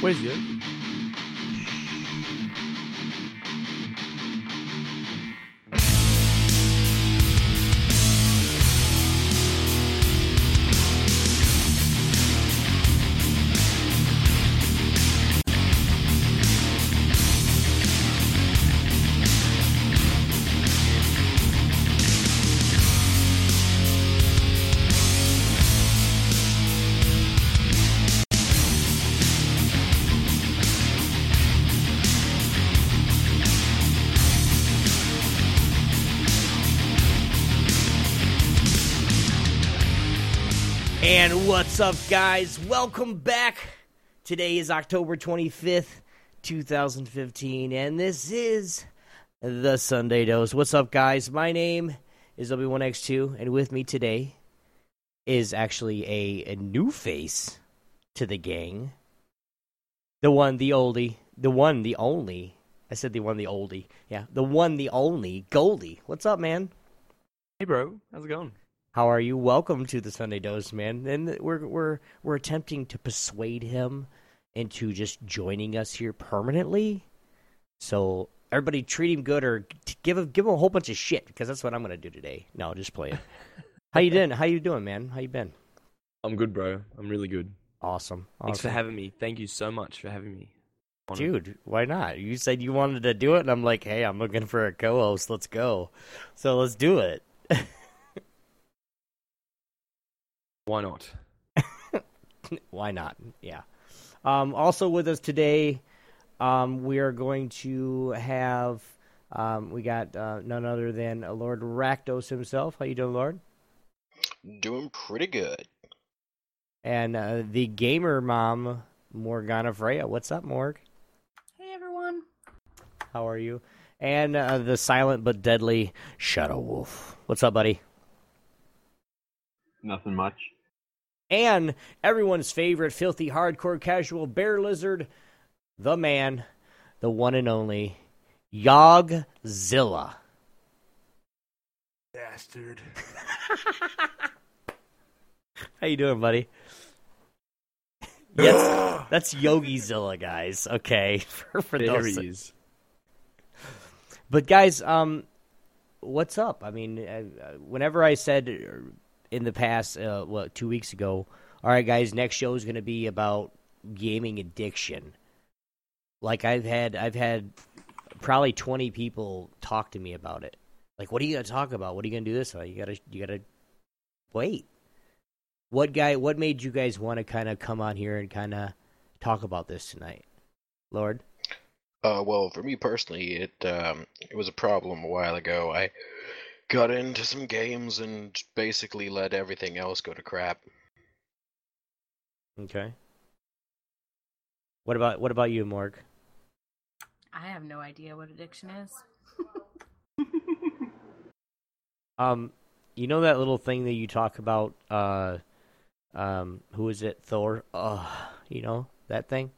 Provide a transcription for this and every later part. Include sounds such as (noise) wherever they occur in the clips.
Where's what's up, guys? Welcome back. Today is October 25th, 2015, and this is the Sunday Dose. What's up, guys? My name is ObioneX2, and with me today is actually a, a new face to the gang. The one, the oldie, the one, the only. I said the one, the oldie. Yeah, the one, the only, Goldie. What's up, man? Hey, bro. How's it going? How are you? Welcome to the Sunday Dose, man. And we're we're we're attempting to persuade him into just joining us here permanently. So everybody treat him good or give him give him a whole bunch of shit because that's what I'm gonna do today. No, just play it. (laughs) How you doing? How you doing, man? How you been? I'm good, bro. I'm really good. Awesome. Thanks for having me. Thank you so much for having me. Dude, why not? You said you wanted to do it, and I'm like, hey, I'm looking for a co-host. Let's go. So let's do it. (laughs) Why not? (laughs) Why not? Yeah. Um, also with us today, um, we are going to have um, we got uh, none other than Lord Rakdos himself. How you doing, Lord? Doing pretty good. And uh, the gamer mom, Morgana Freya. What's up, Morg? Hey everyone. How are you? And uh, the silent but deadly Shadow Wolf. What's up, buddy? Nothing much. And everyone's favorite filthy hardcore casual bear lizard, the man, the one and only Yogizilla. Bastard. (laughs) How you doing, buddy? Yes, (gasps) that's Yogizilla, guys. Okay, (laughs) for, for There those. But guys, um, what's up? I mean, uh, whenever I said uh, in the past, uh, what two weeks ago, all right, guys, next show is going to be about gaming addiction. Like I've had, I've had probably twenty people talk to me about it. Like, what are you going to talk about? What are you going to do this? about? You gotta, you gotta wait. What guy? What made you guys want to kind of come on here and kind of talk about this tonight, Lord? Uh, well, for me personally, it um, it was a problem a while ago. I got into some games and basically let everything else go to crap. Okay. What about what about you, Morg? I have no idea what addiction is. (laughs) Um, you know that little thing that you talk about. Uh, um, who is it? Thor. Uh, you know that thing.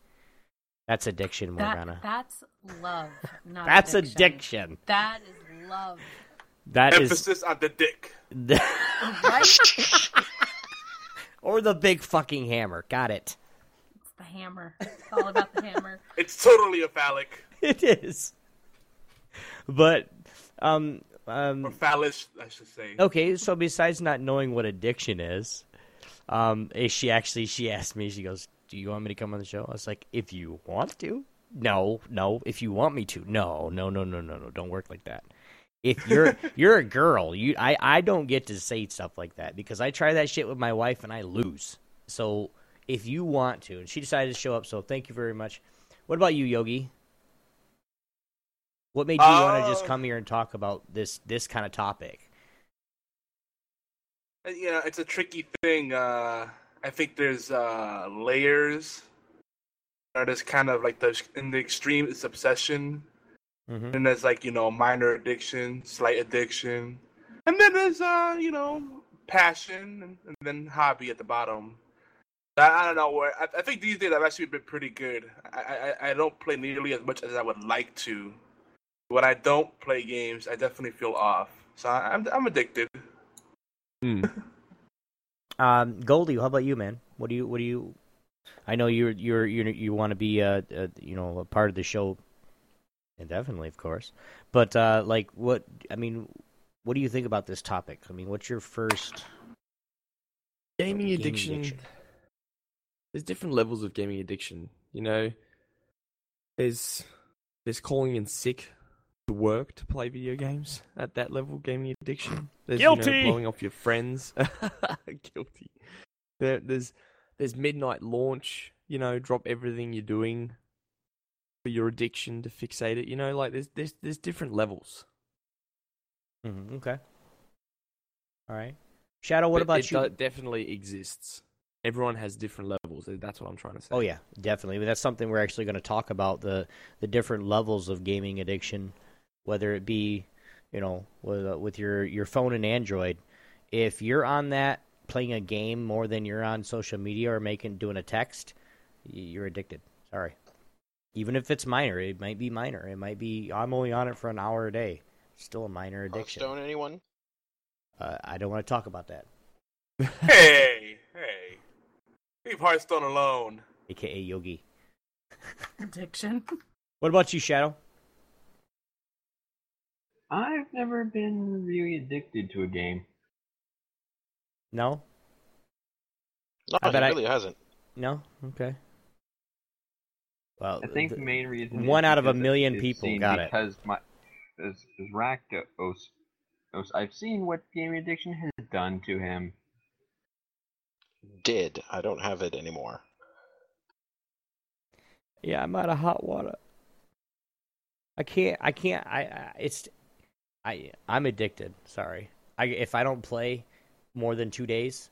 That's addiction, That, Morgana. that's love, not That's addiction. addiction. That is love. That is Emphasis on the dick. (laughs) (laughs) Or the big fucking hammer. Got it. it's the hammer. It's all about the hammer. (laughs) It's totally a phallic. It is. But um um Or phallus, I should say. okay, so besides not knowing what addiction is, um is she actually she asked me, she goes, Do you want me to come on the show? I was like, If you want to. No, no. If you want me to. No, no, no, no, no, no. Don't work like that. If you're you're a girl, you I, I don't get to say stuff like that because I try that shit with my wife and I lose. So if you want to, and she decided to show up, so thank you very much. What about you, Yogi? What made you want to just Uh, come here and talk about this this kind of topic? you know, it's a tricky thing. Uh, I think there's uh, layers. Know, there's kind of like the in the extreme, it's obsession, Mhm. and there's like you know minor addiction, slight addiction, and then there's uh you know passion, and, and then hobby at the bottom. I, I don't know where. I, I think these days I've actually been pretty good. I, I I don't play nearly as much as I would like to. When I don't play games, I definitely feel off. So I, I'm I'm addicted. Hmm. (laughs) Um, Goldie, how about you, man? What do you what do you? I know you're you're you you want to be uh, uh you know a part of the show, indefinitely, of course. But uh, like, what I mean, what do you think about this topic? I mean, what's your first gaming gaming addiction, addiction? There's different levels of gaming addiction. You know, there's there's calling in sick to work to play video games at that level. Gaming addiction. There's, You know, blowing off your friends. (laughs) Guilty. There, there's there's midnight launch. You know, drop everything you're doing for your addiction to fixate it. You know, like there's there's there's different levels. Mhm, okay. All right, Shadow. What But about it you? do- definitely exists. Everyone has different levels. That's what I'm trying to say. Oh yeah, definitely. But that's something we're actually going to talk about the the different levels of gaming addiction, whether it be, you know, with uh, with your your phone and Android. If you're on that playing a game more than you're on social media or making doing a text, you're addicted. Sorry. Even if it's minor, it might be minor. It might be I'm only on it for an hour a day. Still a minor addiction. Hearthstone, anyone? Uh, I don't want to talk about that. (laughs) Hey, hey, leave Hearthstone alone. AKA Yogi. (laughs) Addiction. What about you, Shadow? I've never been really addicted to a game. No. No, I he bet I- really hasn't. No. Okay. Well, I think the- the main reason one out of a million people seen got it. because my is, as Rakdos, os- I've seen what gaming addiction has done to him. Did I don't have it anymore. Yeah, I'm out of hot water. I can't. I can't. I. I it's. I. I'm addicted. Sorry. I. If I don't play more than two days,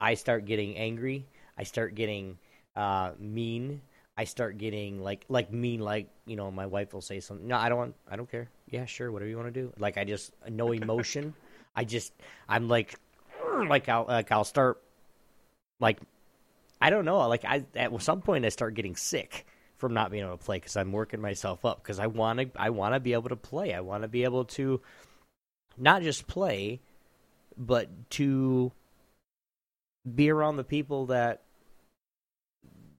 I start getting angry. I start getting uh, mean. I start getting like like mean. Like you know, my wife will say something. No, I don't want. I don't care. Yeah, sure. Whatever you want to do. Like I just no (laughs) emotion. I just. I'm like. Like I'll like I'll start. Like. I don't know. Like I at some point I start getting sick from not being able to play because I'm working myself up because I want to I want to be able to play. I want to be able to not just play, but to be around the people that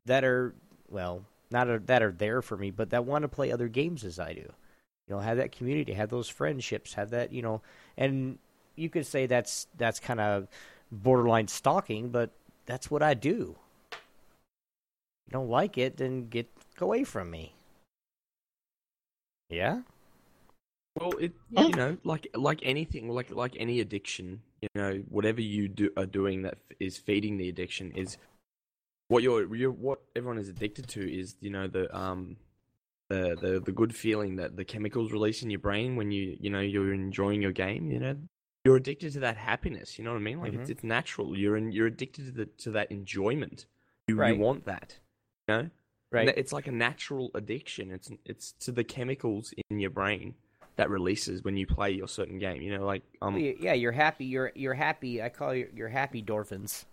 that are well not are, that are there for me, but that want to play other games as I do. You know, have that community, have those friendships, have that you know, and you could say that's that's kind of borderline stalking, but that's what I do. You don't like it, then get away from me. Yeah. Well, it Yeah. you know, like like anything, like like any addiction, you know, whatever you do are doing that is feeding the addiction is what you're, you're what everyone is addicted to is you know the um the the the good feeling that the chemicals release in your brain when you you know you're enjoying your game. You know, you're addicted to that happiness. You know what I mean? Like it's Mhm. it's natural. You're in, you're addicted to the to that enjoyment. You Right. you want that. You know. Right. It's like a natural addiction. It's it's to the chemicals in your brain that releases when you play your certain game. you know like um yeah you're happy. You're you're happy. I call you your happy endorphins.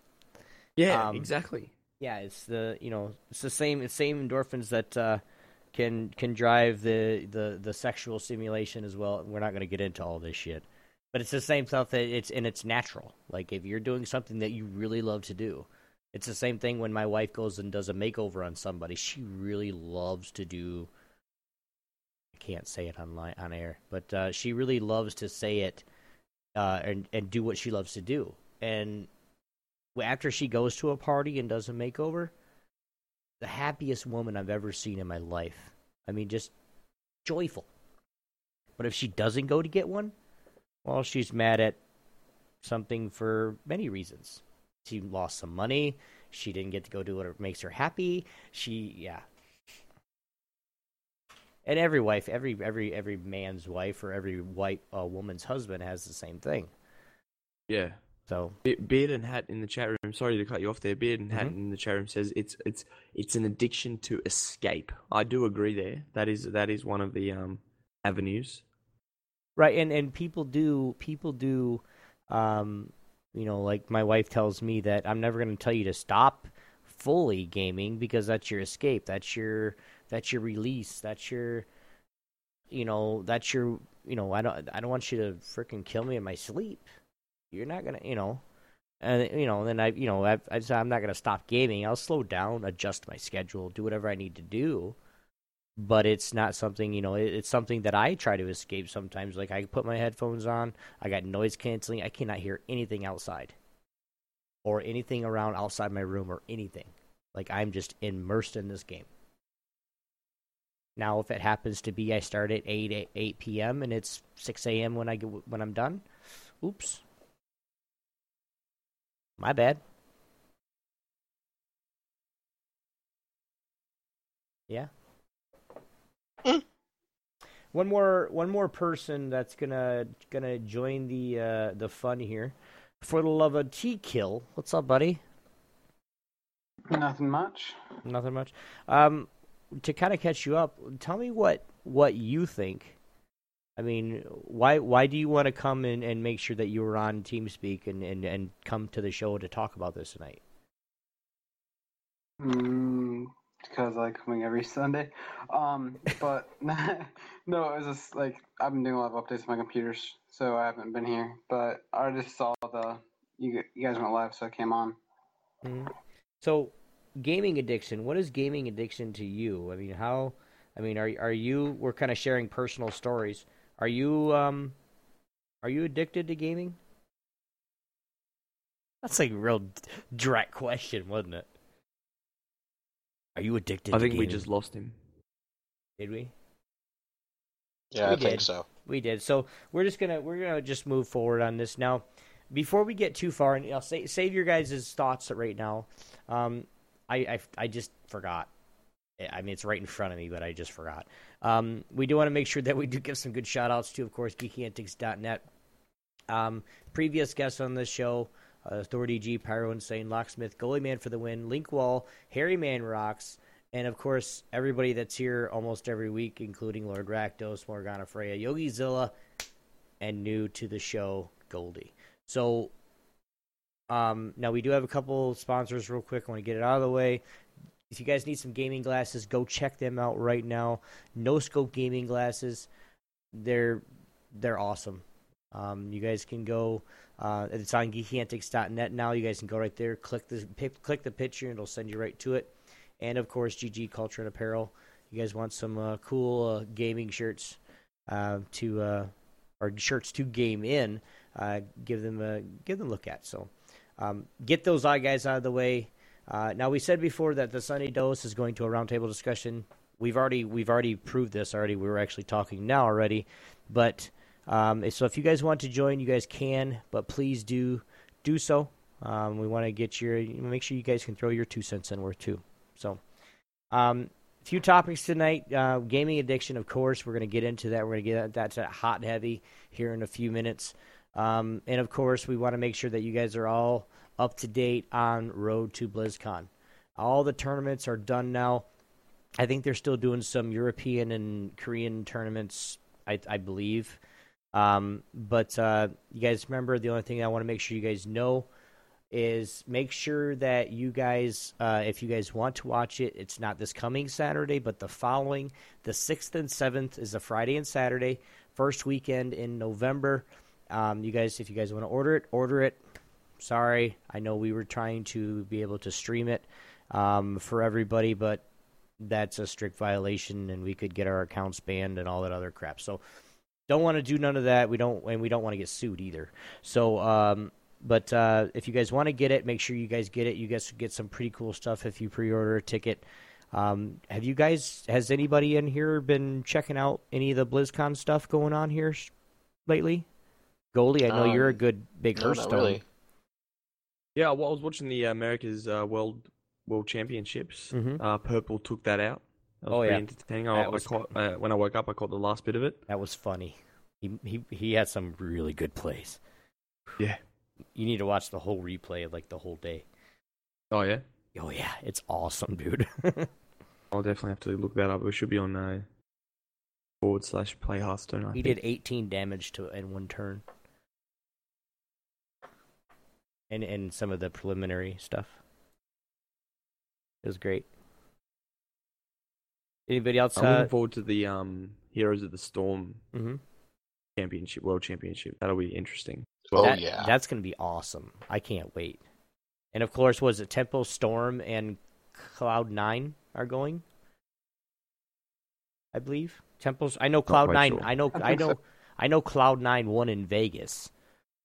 yeah, um, exactly. Yeah, it's the you know it's the same same endorphins that uh, can can drive the, the the sexual stimulation as well. We're not going to get into all this shit, but it's the same stuff that it's and it's natural. Like if you're doing something that you really love to do, it's the same thing when my wife goes and does a makeover on somebody. She really loves to do. I can't say it online on air, but uh, she really loves to say it uh, and and do what she loves to do. And after she goes to a party and does a makeover, the happiest woman I've ever seen in my life. I mean, just joyful. But if she doesn't go to get one, well, she's mad at something for many reasons. She lost some money. She didn't get to go do what makes her happy. She, yeah. And every wife, every every every man's wife or every white uh, woman's husband has the same thing. Yeah, So Be- Beard and Hat in the chat room. Sorry to cut you off there. Beard and Hat Mhm. in the chat room says it's it's it's an addiction to escape. I do agree there. That is that is one of the um avenues. Right, and and people do people do, um, you know, like my wife tells me that I'm never going to tell you to stop fully gaming because that's your escape, that's your that's your release, that's your, you know, that's your, you know, I don't I don't want you to freaking kill me in my sleep. You're not gonna, you know, and you know, then I, you know, I, I I'm not gonna stop gaming. I'll slow down, adjust my schedule, do whatever I need to do but it's not something you know it, it's something that i try to escape sometimes. Like i put my headphones on i got noise canceling i cannot hear anything outside or anything around outside my room or anything. Like i'm just immersed in this game. Now if it happens to be i start at 8 8, 8 p.m and it's 6 a.m when i get when i'm done oops my bad yeah one more one more person that's gonna gonna join the uh, the fun here. For the love of T kill, what's up, buddy? Nothing much. Nothing much. Um, to kind of catch you up, tell me what what you think. I mean, why why do you want to come in and make sure that you were on TeamSpeak and, and, and come to the show to talk about this tonight? Mm, because I like coming every Sunday. Um, but (laughs) no, it was just like I've been doing a lot of updates on my computers, so I haven't been here. But I just saw the you you guys went live, so I came on. Mhm. So, gaming addiction. What is gaming addiction to you? I mean, how? I mean, are are you? We're kind of sharing personal stories. Are you um, are you addicted to gaming? That's like a real direct question, wasn't it? Are you addicted? To gaming? I think we just lost him. did we? Yeah, We I think did. so. We did. So we're just gonna we're gonna just move forward on this now. Before we get too far, and I'll say, save your guys' thoughts right now. Um, I, I I just forgot. I mean, it's right in front of me, but I just forgot. Um, we do want to make sure that we do give some good shout outs to, of course, geekyantics.net. Um, previous guests on this show, uh, Authority G, Pyro Insane, Locksmith, Goalie Man for the win, Link Wall, Harry Man Rocks, and of course, everybody that's here almost every week, including Lord Rakdos, Morgana Freya, Yogizilla, and new to the show, Goldie. So, um, now we do have a couple sponsors, real quick. I want to get it out of the way. If you guys need some gaming glasses, go check them out right now. No scope gaming glasses, they're they're awesome. Um, you guys can go. Uh, it's on geekyantics.net now. You guys can go right there, click the pic, click the picture, and it'll send you right to it. And of course, GG Culture and Apparel. You guys want some uh, cool uh, gaming shirts uh, to uh, or shirts to game in? Uh, give them a give them a look at. So um, get those eye guys out of the way. Uh, now we said before that the Sunday dose is going to a roundtable discussion. We've already we've already proved this already. We were actually talking now already, but um, so if you guys want to join, you guys can, but please do do so. Um, we want to get your make sure you guys can throw your two cents in worth too. So, um, few topics tonight. Uh, gaming addiction, of course, we're going to get into that. We're going to get that to hot and heavy here in a few minutes. Um, and of course, we want to make sure that you guys are all up to date on Road to BlizzCon. All the tournaments are done now. I think they're still doing some European and Korean tournaments, I, I believe. Um, but uh, you guys remember the only thing I want to make sure you guys know is make sure that you guys, uh, if you guys want to watch it, it's not this coming Saturday, but the following. The 6th and 7th is a Friday and Saturday, first weekend in November. Um, you guys, if you guys want to order it, order it. Sorry, I know we were trying to be able to stream it um, for everybody, but that's a strict violation, and we could get our accounts banned and all that other crap. So, don't want to do none of that. We don't, and we don't want to get sued either. So, um, but uh, if you guys want to get it, make sure you guys get it. You guys get some pretty cool stuff if you pre-order a ticket. Um, have you guys? Has anybody in here been checking out any of the BlizzCon stuff going on here sh- lately? Goldie, I know you're a Um, good big no, Hearthstone. really. Yeah, well, I was watching the America's uh, World World Championships. Mhm. Uh, Purple took that out. That was Oh, yeah. entertaining. I, That I caught, uh, when I woke up, I caught the last bit of it. That was funny. He he he had some really good plays. Yeah. You need to watch the whole replay, like the whole day. Oh yeah. Oh yeah, it's awesome, dude. (laughs) I'll definitely have to look that up. It should be on uh, forward slash play Hearthstone. I he think. did 18 damage to in one turn. And and some of the preliminary stuff. It was great. Anybody else? I'm Uh, looking forward to the um Heroes of the Storm Mhm. championship, world championship. That'll be interesting. Oh that- that's gonna be awesome. I can't wait. And of course, was it Tempo Storm and Cloud Nine are going? I believe Temple's. I know Cloud Nine. sure. I know. I I, know. so. I know Cloud Nine won in Vegas.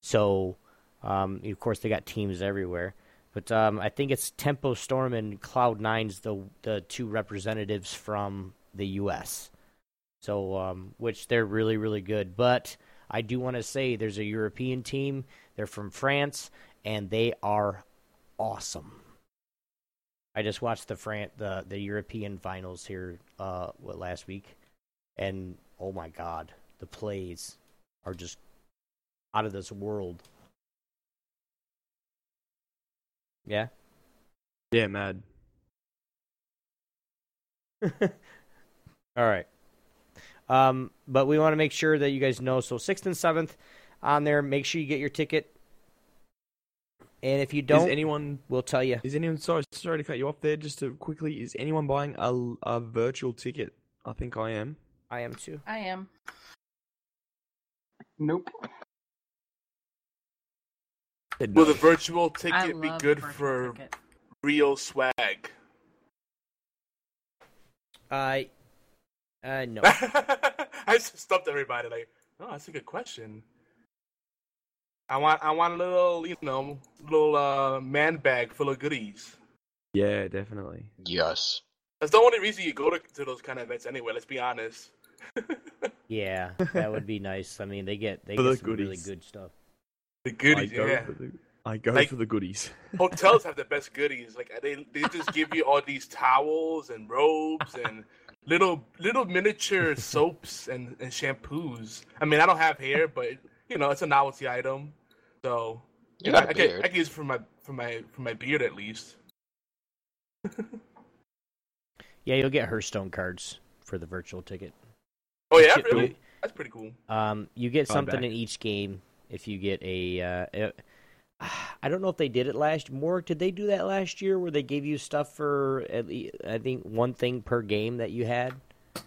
So, um, of course, they got teams everywhere. But um, I think it's Tempo Storm and Cloud Nine's the the two representatives from the U.S. So, um, which they're really really good. But I do want to say there's a European team. They're from France, and they are awesome. I just watched the Fran- the the European finals here uh what last week and oh my god, the plays are just out of this world. Yeah. Yeah, mad. (laughs) All right. Um, but we want to make sure that you guys know. So sixth and seventh on there. Make sure you get your ticket. And if you don't, is anyone? we'll tell you. Is anyone? Sorry, sorry to cut you off there. Just to quickly, is anyone buying a a virtual ticket? I think I am. I am too. I am. Nope. Said Will no. the virtual ticket be good for ticket. real swag? I, uh, no. (laughs) I just stumped everybody. Like, oh, that's a good question. I want, I want a little, you know, little uh, man bag full of goodies. Yeah, definitely. Yes. That's the only reason you go to, to those kind of events anyway. Let's be honest. (laughs) Yeah, that would be nice. I mean, they get they For get the some really good stuff. The goodies, I go yeah. for the. I go Like- for the goodies. (laughs) Hotels have the best goodies. Like they, they just give you all these towels and robes and little little miniature soaps and, and shampoos. I mean, I don't have hair, but you know, it's a novelty item. So You you know, got a I can. I can use it for my for my for my beard at least. (laughs) Yeah, you'll get Hearthstone cards for the virtual ticket. Oh yeah, really? That's pretty cool. Um, you get I'm something back. in each game if you get a. Uh, uh, (sighs) I don't know if they did it last. More did they do that last year where they gave you stuff for at least, I think one thing per game that you had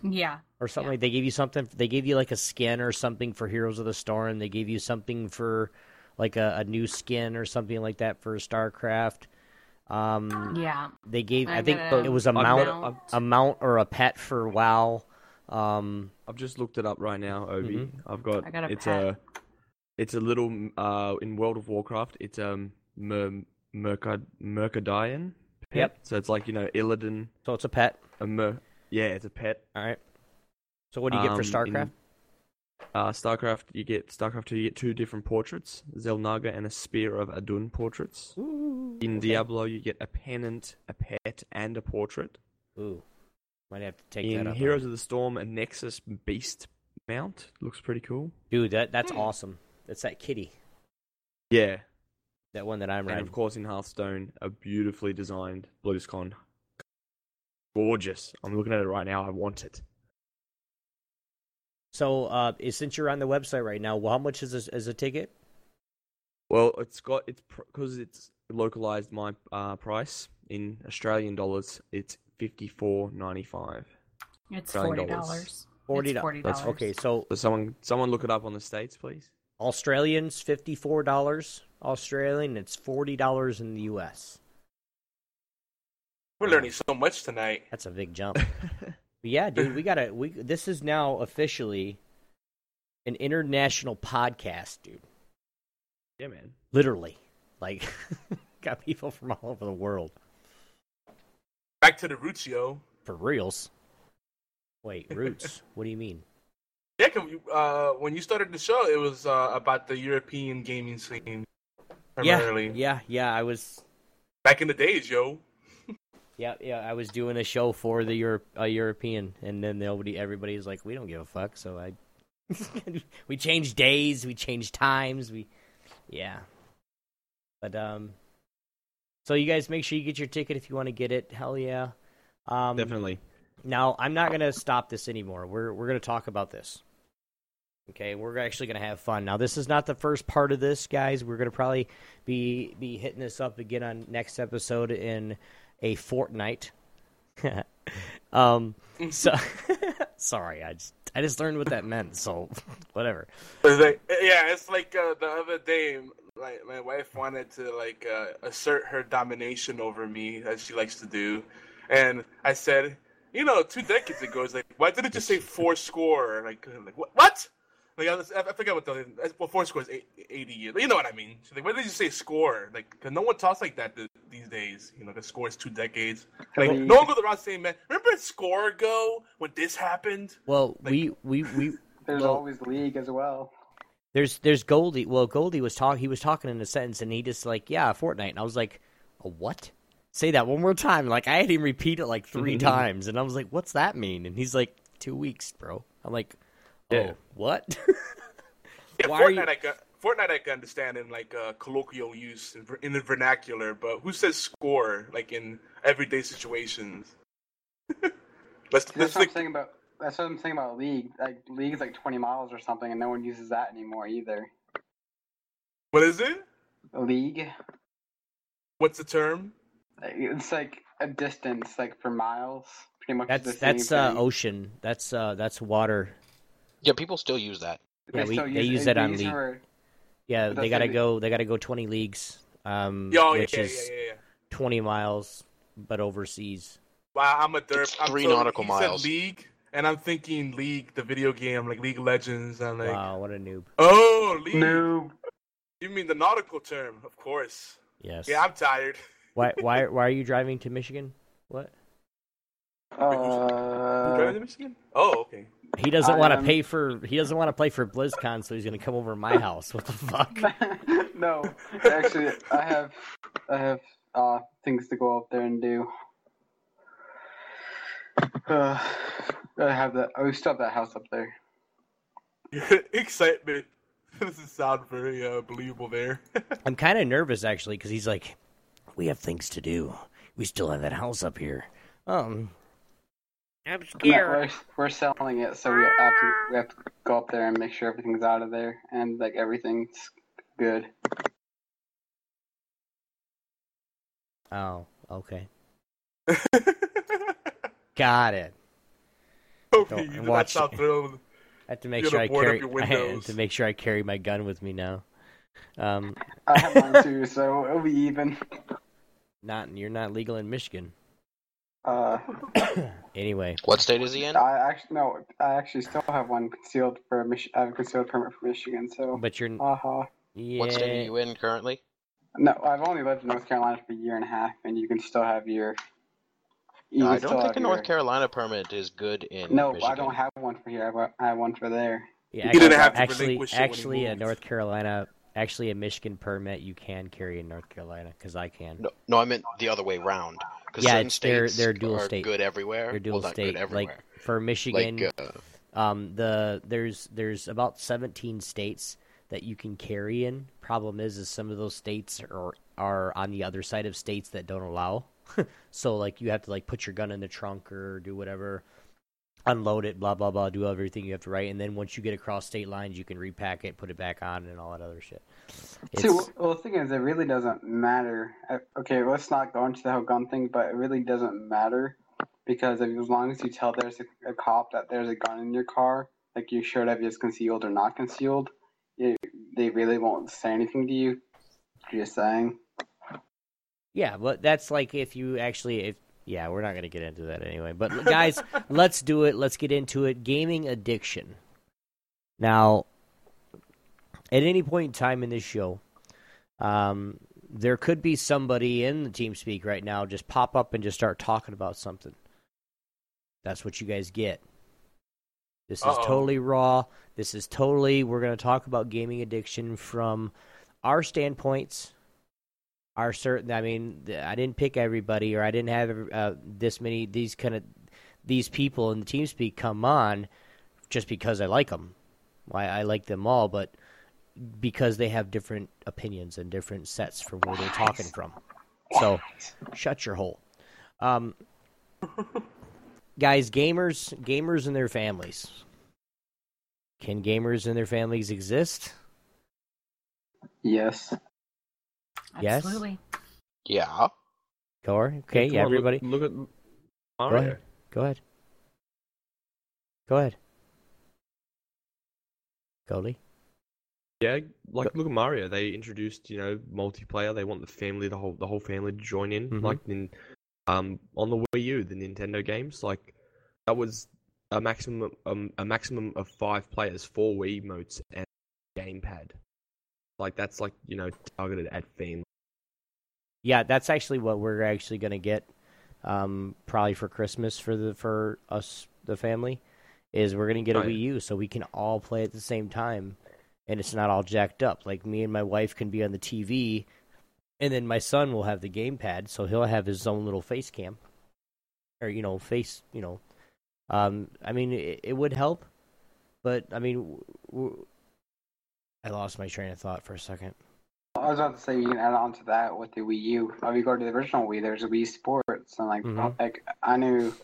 Yeah. or something Yeah. like they gave you something. They gave you like a skin or something for Heroes of the Storm. They gave you something for like a, a new skin or something like that for StarCraft. Um, Yeah. they gave. I, I think got it was a I've mount, got- a mount or a pet for WoW. Um, I've just looked it up right now, Obi. Mhm. I've got, I got a it's pet. a it's a little uh in World of Warcraft. It's um Mer Mercad Murkidan. pet. Yep. So it's like you know Illidan. so it's a pet. A mer. Yeah, it's a pet. All right. So what do you get for Um, in- StarCraft? Uh, StarCraft, you get StarCraft two. You get two different portraits: Xel'Naga and a Spear of Adun portraits. Ooh, In okay. Diablo, you get a pennant, a pet, and a portrait. Ooh, might have to take In that up. Heroes on- of the Storm, a Nexus Beast mount looks pretty cool. Dude, that that's Hmm. awesome. That's that kitty, Yeah, that one that I'm and of course in Hearthstone, a beautifully designed BlizzCon. Gorgeous. I'm looking at it right now. I want it. So, uh, since you're on the website right now, well, how much is a, is a ticket? Well, it's got it's because it's localized my uh, price in Australian dollars. It's fifty four ninety five. It's Australian forty dollars. dollars. Forty forty dollars. Okay, so So someone someone look it up on the states, please. Australians fifty four dollars Australian. It's forty dollars in the U.S. We're learning so much tonight. That's a big jump. (laughs) Yeah, dude, we gotta. We this is now officially an international podcast, dude. yeah, man. Literally, like, (laughs) got people from all over the world Back to the roots, yo. for reals. Wait, roots? what do you mean? Yeah, 'cause you- uh, when you started the show, it was uh, about the European gaming scene primarily. Yeah, yeah, yeah. I was, Back in the days, yo. (laughs) yeah, yeah. I was doing a show for the Europe, uh, European, and then nobody, everybody's like, we don't give a fuck. So I, (laughs) we changed days, we changed times, we, yeah. But um, so you guys make sure you get your ticket if you want to get it. Hell yeah. Um, Definitely. Now I'm not gonna stop this anymore. We're we're gonna talk about this. Okay, we're actually gonna have fun. Now this is not the first part of this, guys. We're gonna probably be be hitting this up again on next episode in a fortnight. (laughs) um, so (laughs) sorry, I just I just learned what that meant. So (laughs) whatever. It's like, yeah, it's like uh, the other day, Like my wife wanted to like uh, assert her domination over me as she likes to do, and I said, you know, two decades ago, it's like, why did it just say four score? Like, like what? what? Like, I, was, I forget what the well, four score is 80 years. You know what I mean? So like, why did you say score? Like, cause no one talks like that th- these days. You know, the score is two decades. Like, no one goes around saying, "Man, remember score ago when this happened?" Well, we we we There's well, always league as well. There's there's Goldie. Well, Goldie was talk. He was talking in a sentence, and he just like, yeah, fortnight. And I was like, a what? Say that one more time. Like I had him repeat it like three (laughs) times, and I was like, what's that mean? And he's like, two weeks, bro. I'm like, oh, Yeah. what? (laughs) Yeah, Why are fortnight, you- I can, fortnight, I can understand in like uh, colloquial use in, in the vernacular, but who says score like in everyday situations? (laughs) let's That's let's what I'm like, saying about. That's what I'm saying about league. Like league is like 20 miles or something, and no one uses that anymore either. what is it? League. What's the term? Like, It's like a distance, like for miles. Pretty much. that's the same that's uh, thing. ocean. That's uh, that's water. Yeah, people still use that. Yeah, we, still they use that on league. for- Yeah, they gotta like- go. They gotta go twenty leagues. Um, Yo, yeah, which yeah, is yeah, yeah, yeah. twenty miles, but overseas. Wow, I'm a derp. It's I'm three so- nautical he miles. Said league, and I'm thinking League, the video game, like League of Legends. I'm like, Wow, what a noob. oh, League. Noob. You mean the nautical term? Of course. Yes. Yeah, I'm tired. (laughs) Why why why are you driving to Michigan? What? You driving Uh, to Michigan? Oh, okay. He doesn't want to pay for. He doesn't want to play for BlizzCon, so he's gonna come over to my house. What the fuck? (laughs) no, actually, I have, I have uh things to go up there and do. Uh, I have that. I still have that house up there. (laughs) Excitement. (laughs) Doesn't sound very uh, believable there. I'm kind of nervous actually because he's like, "We have things to do. We still have that house up here." Um, I'm scared. we're, we're selling it, so we have to we have to go up there and make sure everything's out of there and like everything's good. Oh, okay. (laughs) Got it. okay, you watch- sound thrilled. I have to make sure I gotta board up carry. (laughs) I have to make sure I carry my gun with me now. Um, I have mine too, so it'll be even. not you're not legal in Michigan. Uh, (coughs) Anyway, What state is he in? I actually no, I actually still have one concealed for Mich- I have a concealed permit for Michigan. So, but you're haha. yeah. What state are you in currently? No, I've only lived in North Carolina for a year and a half, and you can still have your. You I don't think have a North Carolina permit is good in No, Michigan. I don't have one for here. I have- one for there. Yeah, He didn't actually, have to actually, relinquish it when he actually, a moved. North Carolina, actually a Michigan permit you can carry in North Carolina because I can. No, no, I meant the other way round. Because Yeah, it's- they're- they're dual state. good everywhere. They're dual well, state. Like for Michigan, Like, uh, um, the there's there's about 17 states that you can carry in. Problem is, is some of those states are are on the other side of states that don't allow. (laughs) so like you have to like put your gun in the trunk or do whatever, unload it, blah blah blah, do everything you have to write, and then once you get across state lines, you can repack it, put it back on, and all that other shit. It's- well, well, the thing is, it really doesn't matter. Uh, Okay, let's not go into the whole gun thing, but it really doesn't matter because if, as long as you tell there's a, a cop that there's a gun in your car, like you showed if it's concealed or not concealed, it, they really won't say anything to you. Just saying. Yeah, but that's like if you actually, if yeah, we're not gonna get into that anyway. But guys, (laughs) let's do it. Let's get into it. Gaming addiction. Now, at any point in time in this show, um, there could be somebody in the team speak right now just pop up and just start talking about something. That's what you guys get. This is Uh-oh. totally raw. This is totally. We're going to talk about gaming addiction from our standpoints are certain. I mean, I didn't pick everybody, or I didn't have uh, this many these kind of these people in the team speak come on just because I like them. I, I like them all, but because they have different opinions and different sets from where they're talking from. So, shut your hole. Um, guys, gamers, gamers and their families. Can gamers and their families exist? Yes. Yes? Absolutely. Yeah. Or okay, come yeah, on, look- everybody. Look, at Go Mario. ahead. Go ahead. Go ahead. Goldie. Yeah, like look at Mario. They introduced you know multiplayer. They want the family, the whole the whole family to join in. Mhm. Like in um on the Wii U, the Nintendo games, like that was a maximum um, a maximum of five players, four Wii motes and gamepad. Like that's like you know targeted at family. Yeah, that's actually what we're actually going to get um, probably for Christmas for the for us the family is we're going to get a Oh. Wii U so we can all play at the same time and it's not all jacked up. Like me and my wife can be on the TV and then my son will have the gamepad so he'll have his own little face cam or you know face, you know. Um I mean it, it would help but I mean w- w- I lost my train of thought for a second. I was about to say you can add on to that with the Wii U. If you go to the original Wii, there's a Wii Sports, and like Mhm. like I knew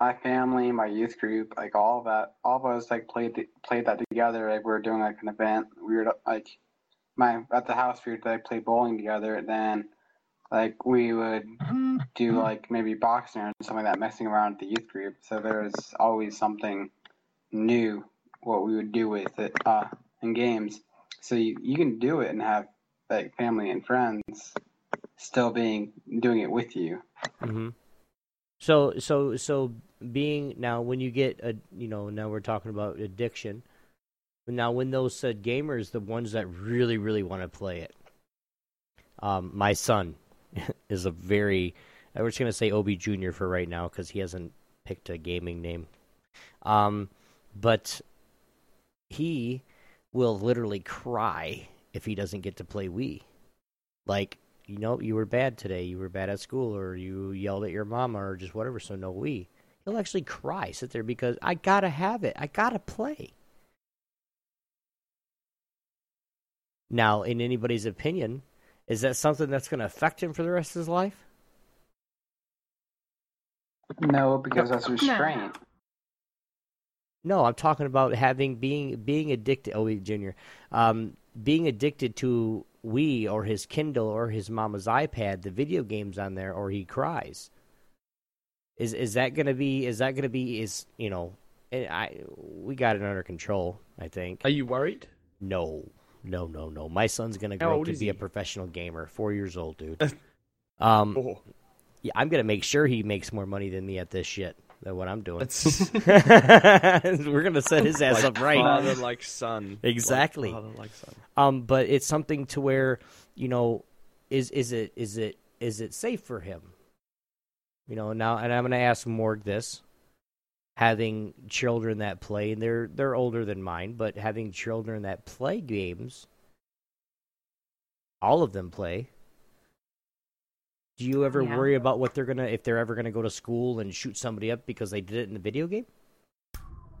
my family, my youth group, like all of that, all of us like played the, played that together. Like we were doing like an event. We were like my at the house we would like play bowling together. And then like we would do like maybe boxing or something like that, messing around with the youth group. So there was always something new what we would do with it uh, in games. So you, you can do it and have like family and friends still being doing it with you. hmm So so so being now when you get a you know now we're talking about addiction. Now when those said gamers, the ones that really really want to play it. Um, my son (laughs) is a very. I was going to say Obi Junior for right now because he hasn't picked a gaming name. Um, but he will literally cry if he doesn't get to play Wii. Like, you know, you were bad today, you were bad at school, or you yelled at your mama, or just whatever, so no Wii. He'll actually cry, sit there because I gotta have it. I gotta play. Now, in anybody's opinion, is that something that's going to affect him for the rest of his life? No, because that's restraint. No, I'm talking about having being being addicted. Oh, Junior, um, being addicted to Wii or his Kindle or his mama's iPad, the video games on there, or he cries. Is is that gonna be? Is that gonna be? Is you know? I we got it under control. I think. Are you worried? No, no, no, no. My son's gonna grow up to be a professional gamer. Four years old, dude. (laughs) um, Oh. yeah, I'm gonna make sure he makes more money than me at this shit than what I'm doing. (laughs) We're gonna set his ass Like up right. Father like son. Exactly. Like father like son. Um, but it's something to where you know, is is it is it is it safe for him? You know now, and I'm gonna ask Morg this: having children that play, and they're they're older than mine, but having children that play games, all of them play. Do you ever Yeah. worry about what they're gonna if they're ever gonna go to school and shoot somebody up because they did it in the video game?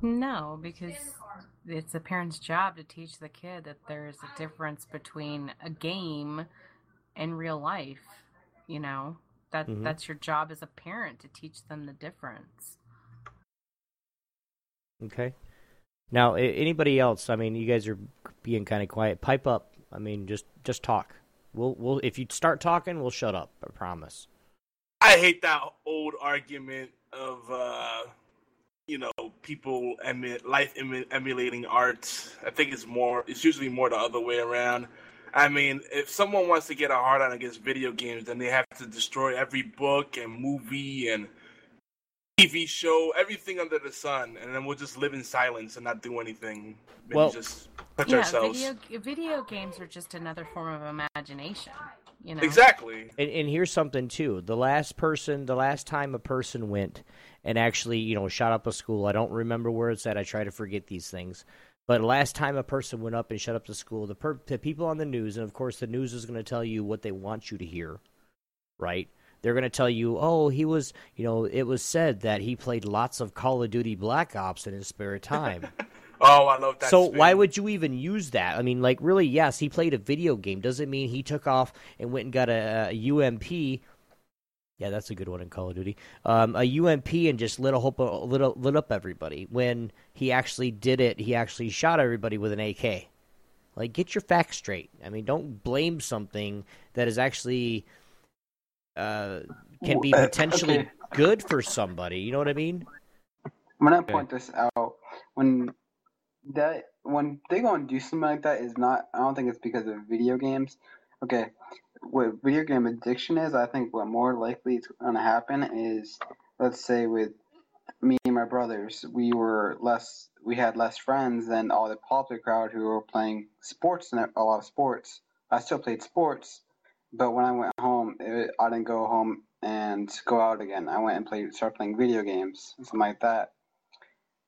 No, because it's the parent's job to teach the kid that there's a difference between a game and real life. You know, that Mhm. that's your job as a parent to teach them the difference. Okay. Now, anybody else? I mean, you guys are being kind of quiet. Pipe up. I mean, just just talk. We'll we'll if you start talking, we'll shut up. I promise. I hate that old argument of uh, you know people emu- life emu- emulating art. I think it's more. It's usually more the other way around. I mean, if someone wants to get a hard on against video games, then they have to destroy every book and movie and TV show, everything under the sun, and then we'll just live in silence and not do anything. Maybe Well- just touch yeah, ourselves. video video games are just another form of imagination. You know, Exactly. And, and here's something too. The last person, the last time a person went and actually, you know, shot up a school. I don't remember where it's at. I try to forget these things. But last time a person went up and shut up the school, the, per- the people on the news, and of course the news is going to tell you what they want you to hear, right? They're going to tell you, oh, he was, you know, it was said that he played lots of Call of Duty Black Ops in his spare time. (laughs) Oh, I love that. So spin. why would you even use that? I mean, like, really? Yes, he played a video game. Doesn't mean he took off and went and got a, a UMP. Yeah, that's a good one in Call of Duty. Um, a UMP and just lit a whole, lit, lit up everybody. When he actually did it, he actually shot everybody with an AK. Like, get your facts straight. I mean, don't blame something that is actually uh, can be Uh, potentially okay. good for somebody. You know what I mean? I'm gonna point this out. When that when they go and do something like that is not I don't think it's because of video games. Okay. What video game addiction is, I think what more likely is gonna happen is let's say with me and my brothers, we were less we had less friends than all the popular crowd who were playing sports and a lot of sports. I still played sports, but when I went home, it, I didn't go home and go out again. I went and played, started playing video games, something like that.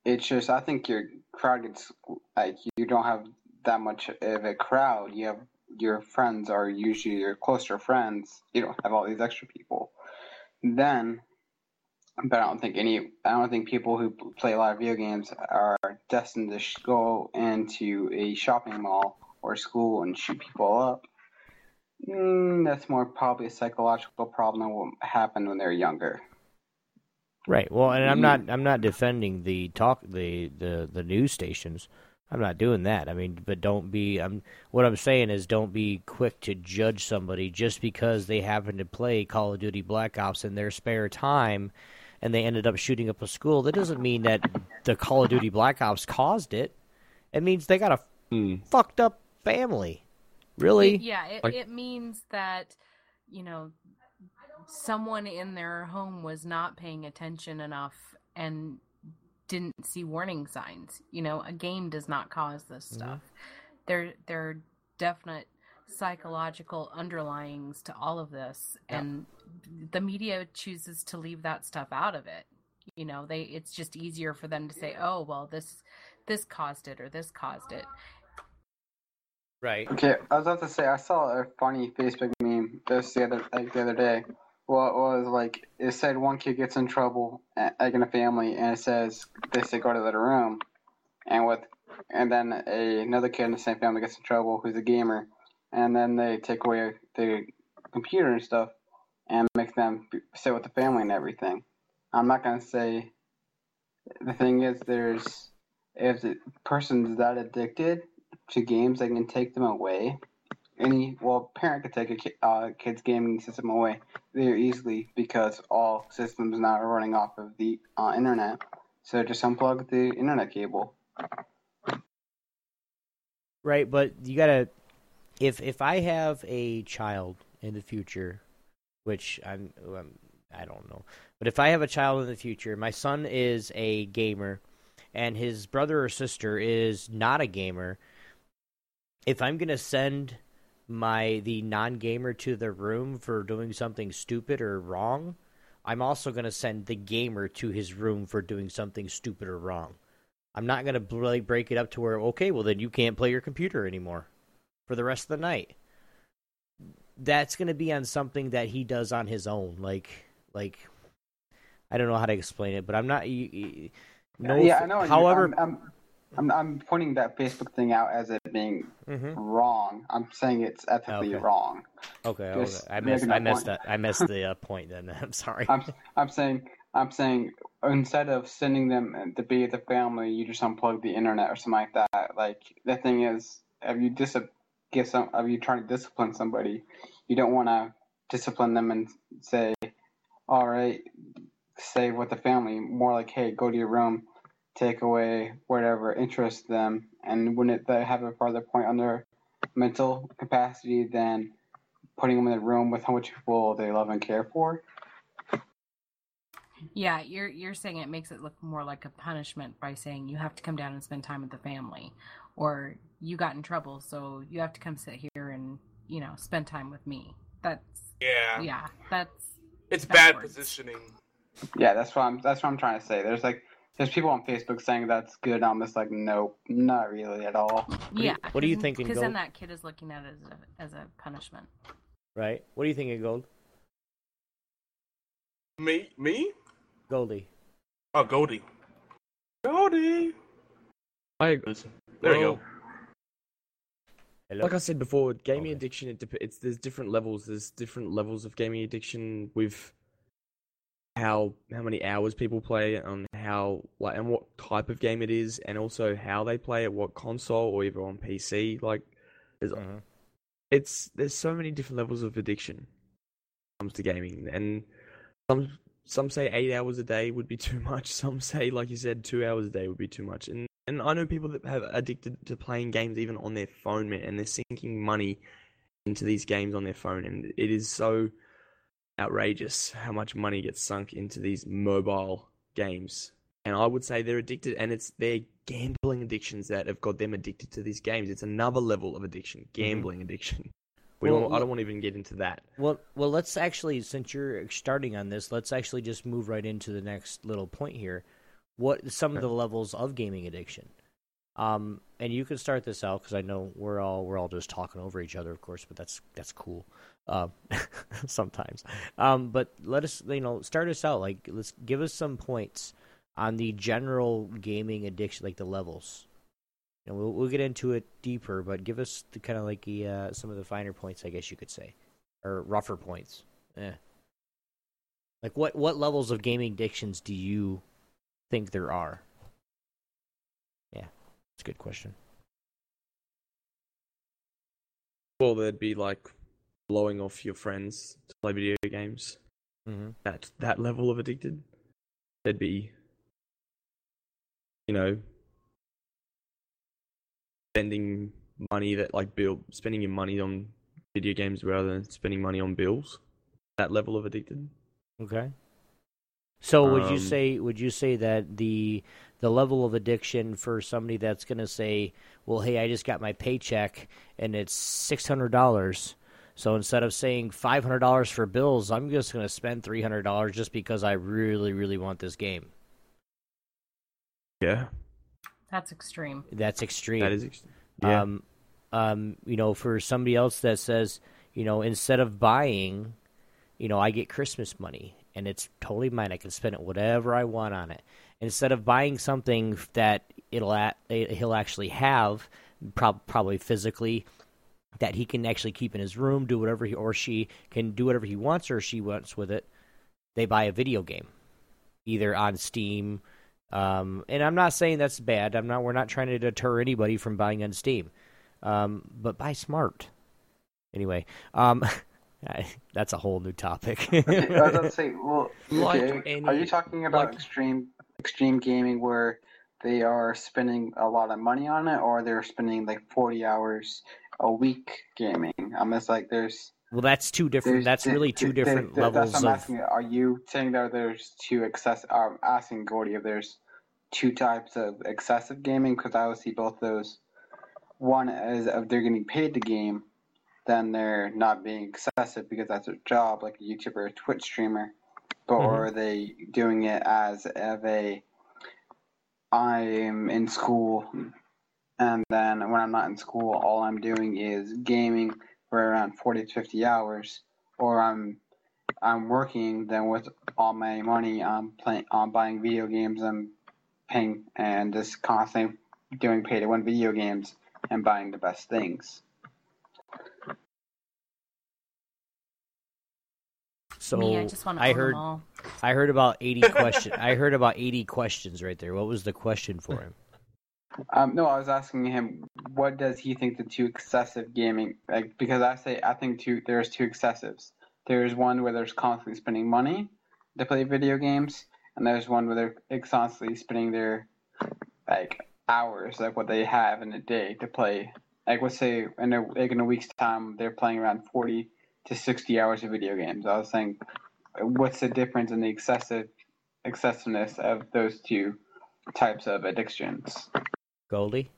It's just I think your crowd gets like you don't have that much of a crowd. You have your friends are usually your closer friends. You don't have all these extra people. Then, but I don't think any. I don't think people who play a lot of video games are destined to go into a shopping mall or school and shoot people up. Mm, that's more probably a psychological problem that will happen when they're younger. Right. Well, and I'm not I'm not defending the talk the, the the news stations. I'm not doing that. I mean, but don't be I'm what I'm saying is don't be quick to judge somebody just because they happen to play Call of Duty Black Ops in their spare time and they ended up shooting up a school. That doesn't mean that the Call of Duty Black Ops caused it. It means they got a Hmm. fucked up family. Really? It- yeah, it, it means that, you know, someone in their home was not paying attention enough and didn't see warning signs. You know, a game does not cause this Mm-hmm. stuff. There there are definite psychological underlyings to all of this Yeah. and the media chooses to leave that stuff out of it. You know, they it's just easier for them to say, "Oh, well, this this caused it or this caused it." Right. Okay, I was about to say I saw a funny Facebook meme just the other like the other day. Well, it was like it said one kid gets in trouble like in a family, and it says they say go to the room, and with and then a, another kid in the same family gets in trouble who's a gamer, and then they take away the computer and stuff, and make them sit with the family and everything. I'm not gonna say. The thing is, there's if the person's that addicted to games, they can take them away. Any well, parent could take a ki- uh, kid's gaming system away very easily because all systems now are running off of the uh, internet. So just unplug the internet cable. Right, but you gotta if if I have a child in the future, which I'm, I'm I don't know, but if I have a child in the future, my son is a gamer, and his brother or sister is not a gamer. If I'm gonna send my the non gamer to the room for doing something stupid or wrong, I'm also gonna send the gamer to his room for doing something stupid or wrong. I'm not gonna really break it up to where okay, well then you can't play your computer anymore for the rest of the night. That's gonna be on something that he does on his own, like like I don't know how to explain it, but I'm not. You, you, no, yeah, I know. However, I'm, I'm, I'm, I'm pointing that Facebook thing out as it being Mhm. wrong. I'm saying it's ethically Okay. wrong. okay, okay. I missed. I missed that. I missed the (laughs) uh, point. Then (laughs) I'm sorry. I'm, I'm saying, I'm saying, instead of sending them to be at the family, you just unplug the internet or something like that. Like the thing is, if you dis give some, if you trying to discipline somebody, you don't want to discipline them and say, all right, stay with the family. More like, hey, go to your room, take away whatever interests them, and wouldn't they have a farther point on their mental capacity than putting them in a room with how much people they love and care for? Yeah, you're you're saying it makes it look more like a punishment by saying you have to come down and spend time with the family, or you got in trouble, so you have to come sit here and you know spend time with me. That's Yeah. yeah, that's It's bad positioning. Yeah, that's what I'm. That's what I'm trying to say. There's like, there's people on Facebook saying that's good. I'm just like, nope, not really at all. yeah. what are you thinking, Because then that kid is looking at it as a as a punishment. Right? What do you think of Gold? Me? Me? Goldy. Oh, Goldy. Goldy. I There you go. Hello? Like I said before, gaming addiction it dep- it's there's different levels. There's different levels of gaming addiction with how how many hours people play on how like and what type of game it is, and also how they play it, what console or even on PC. Like there's mm-hmm. it's there's so many different levels of addiction when it comes to gaming, and some some say eight hours a day would be (laughs) too much. Some say, like you said, two hours a day would be too much. And and I know people that have addicted to playing games even on their phone, man, and they're sinking money into these games on their phone, and it is so outrageous how much money gets sunk into these mobile games. And I would say they're addicted, and it's their gambling addictions that have got them addicted to these games. It's another level of addiction, mm-hmm. gambling addiction. (laughs) We Well, don't, I don't want to even get into that. Well, well, let's actually, since you're starting on this, let's actually just move right into the next little point here. What some of the levels of gaming addiction? Um, and you can start this out because I know we're all we're all just talking over each other, of course, but that's that's cool. Um, (laughs) sometimes. Um, but let us, you know, start us out. Like, let's give us some points on the general gaming addiction, like the levels. And we'll we'll get into it deeper, but give us the kind of like the uh, some of the finer points, I guess you could say, or rougher points. Yeah. Like what what levels of gaming addictions do you think there are? It's a good question. Well, there'd be like blowing off your friends to play video games. Mm-hmm. That that level of addicted. There'd be, you know, spending money that like bill spending your money on video games rather than spending money on bills. That level of addicted. Okay. So would you Um, say would you say that the the level of addiction for somebody that's going to say, "Well, hey, I just got my paycheck and it's $600." So instead of saying $500 for bills, I'm just going to spend $300 just because I really really want this game. Yeah. That's extreme. That's extreme. That is extreme. yeah. Um, um, you know, for somebody else that says, you know, instead of buying, you know, I get Christmas money and it's totally mine. I can spend it whatever I want on it. Instead of buying something that it'll at, he'll actually have, prob- probably physically, that he can actually keep in his room, do whatever he or she can do whatever he wants or she wants with it. They buy a video game, either on Steam. Um, and I'm not saying that's bad. I'm not. We're not trying to deter anybody from buying on Steam. Um, but buy smart. Anyway, um, (laughs) that's a whole new topic. I was about to say, well, (laughs) Like okay, any- are you talking about like- extreme extreme gaming where they are spending a lot of money on it, or they're spending like forty hours a week gaming? Um, I'm just like, there's well, that's two different. That's really two there- there- different there- levels That's what I'm of. asking. Are you saying that there's two excess? I'm asking Goldy if there's two types of excessive gaming because I would see both those. One is if they're getting paid to game, then they're not being excessive because that's their job, like a YouTuber or Twitch streamer. But Mhm. or are they doing it as of a I'm in school and then when I'm not in school all I'm doing is gaming for around forty to fifty hours or I'm I'm working then with all my money I'm playing I'm buying video games I'm paying and just constantly doing pay to win video games and buying the best things. So Me, I just wanna I own them heard. all. I heard about eighty questions. I heard about eighty questions right there. What was the question for him? Um, no, I was asking him what does he think the two excessive gaming like because I say I think two there's two excessives. There's one where there's constantly spending money to play video games, and there's one where they're constantly spending their like hours, like what they have in a day to play. Like let's say in a like in a week's time they're playing around forty to sixty hours of video games. I was saying, what's the difference in the excessive excessiveness of those two types of addictions? Goldy.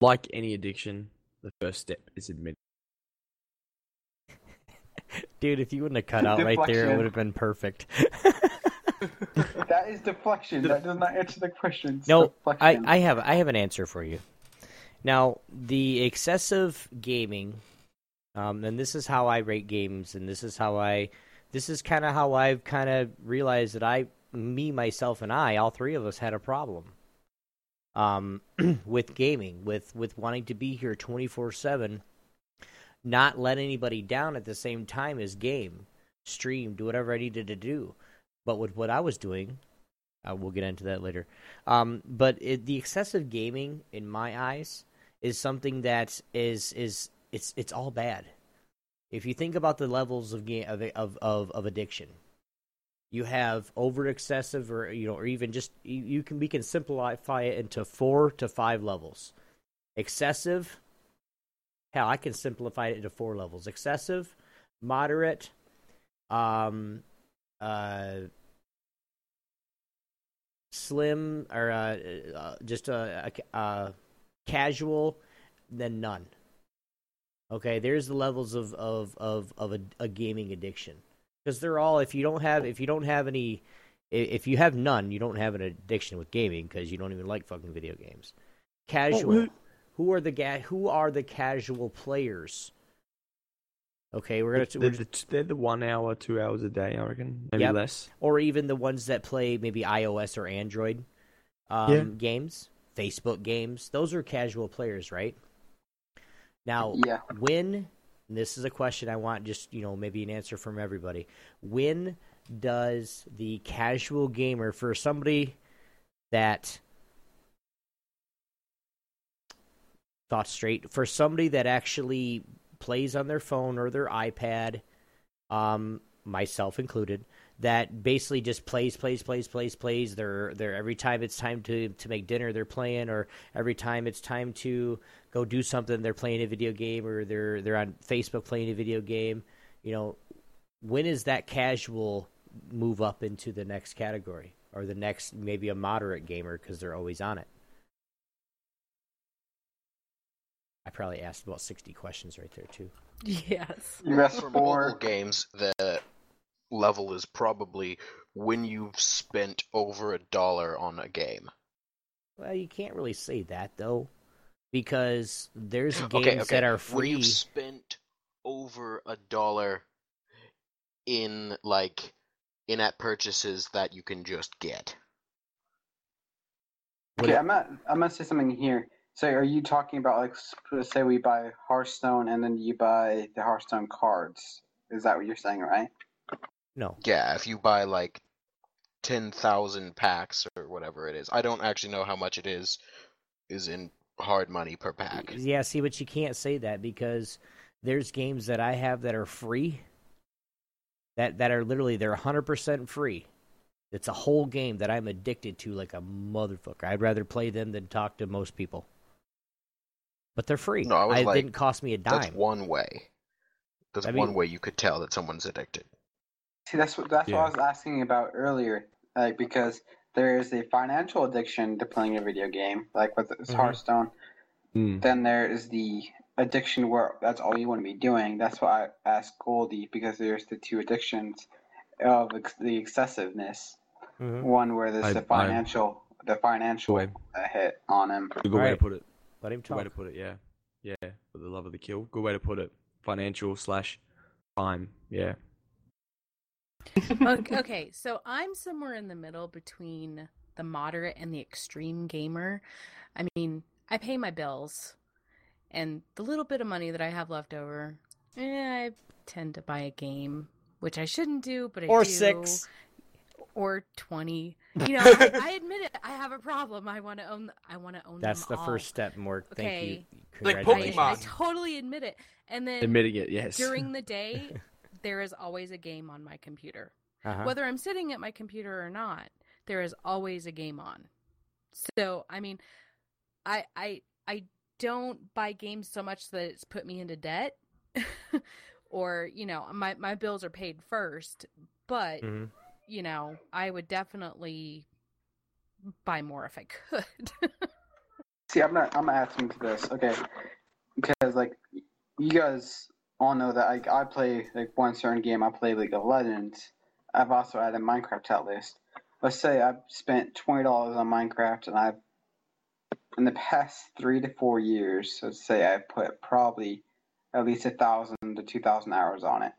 Like any addiction, the first step is admitting. (laughs) Dude, if you wouldn't have cut out right there, it would have been perfect. (laughs) That is deflection. That does not answer the question. It's No, I. I have I have an answer for you. Now, the excessive gaming, um, and this is how I rate games, and this is how I, this is kind of how I've kind of realized that I, me, myself, and I, all three of us had a problem. um, (clears throat) with gaming, with with wanting to be here twenty four seven, not let anybody down at the same time as game, stream, do whatever I needed to do. But with what I was doing, uh, we'll get into that later. Um, but it, the excessive gaming, in my eyes, is something that is is it's it's all bad. If you think about the levels of game of of of, addiction, you have over excessive, or you know, or even just you, you can we can simplify it into four to five levels. Excessive. Hell, I can simplify it into four levels: excessive, moderate, um, uh, slim, or uh, uh, just a, a, a casual, then none. Okay, there's the levels of of of of a, a gaming addiction because they're all if you don't have if you don't have any if you have none you don't have an addiction with gaming because you don't even like fucking video games. Casual, who- who are the ga- who are the casual players? Okay, we're gonna They're, we're the, they're the one hour, two hours a day, I reckon, maybe Yep. less. or even the ones that play maybe iOS or Android um, Yeah. games, Facebook games. Those are casual players, right? Now, Yeah. when and this is a question I want just you know maybe an answer from everybody. When does the casual gamer for somebody that thought straight for somebody that actually plays on their phone or their iPad, um, myself included, that basically just plays, plays, plays, plays, plays. They're they're every time it's time to to make dinner, they're playing, or every time it's time to go do something, they're playing a video game, or they're they're on Facebook playing a video game. You know, when is that casual move up into the next category or the next maybe a moderate gamer because they're always on it? I probably asked about sixty questions right there too. (laughs) Yes. You asked For for mobile games, the level is probably when you've spent over a dollar on a game. Well, you can't really say that though, because there's (laughs) games okay, okay. that are When free. you've spent over a dollar in like in-app purchases that you can just get. Okay, I'm not. I'm gonna say something here. So, are you talking about like, s- say we buy Hearthstone and then you buy the Hearthstone cards? Is that what you're saying, right? No. Yeah, if you buy like 10,000 packs or whatever it is. I don't actually know how much it is is in hard money per pack. Yeah, see, but you can't say that because there's games that I have that are free. That that are literally they're 100% free. It's a whole game that I'm addicted to like a motherfucker. I'd rather play them than talk to most people. But they're free. No, I was it like, didn't cost me a dime. That's one way. That's I one mean- way you could tell that someone's addicted. See, that's what that's what I was asking about earlier. Like because there is a financial addiction to playing a video game, like with Mm-hmm. Hearthstone. Mm. Then there is the addiction where that's all you want to be doing. That's why I asked Goldy because there's the two addictions of ex- the excessiveness. Mhm. One where there's I- the I- financial, the financial Way. hit on him. Good way to put it. Let him Good way to put it. Yeah, yeah. For the love of the kill. Good way to put it. Financial slash time. Yeah. Okay, (laughs) okay, so I'm somewhere in the middle between the moderate and the extreme gamer. I mean, I pay my bills, and the little bit of money that I have left over, eh, I tend to buy a game, which I shouldn't do, but I Or do. six. or twenty. You know, I, (laughs) I admit it. I have a problem. I want to own. I want to own. That's them the all. first step, Morg. Thank you. Okay. Like I, Congratulations. I totally admit it. And then Admitting it, yes. during the (laughs) day, there is always a game on my computer. Uh-huh. Whether I'm sitting at my computer or not, there is always a game on. So, I mean, I I I don't buy games so much that it's put me into debt (laughs) or, you know, my my bills are paid first, but Mhm. you know, I would definitely buy more if I could. (laughs) See, I'm not. I'm gonna add something to this, okay? Because like, you guys all know that like I play like one certain game. I play League of Legends. I've also added Minecraft to that list. Let's say I've spent twenty dollars on Minecraft, and I've in the past three to four years, let's say I've put probably at least a thousand to two thousand hours on it.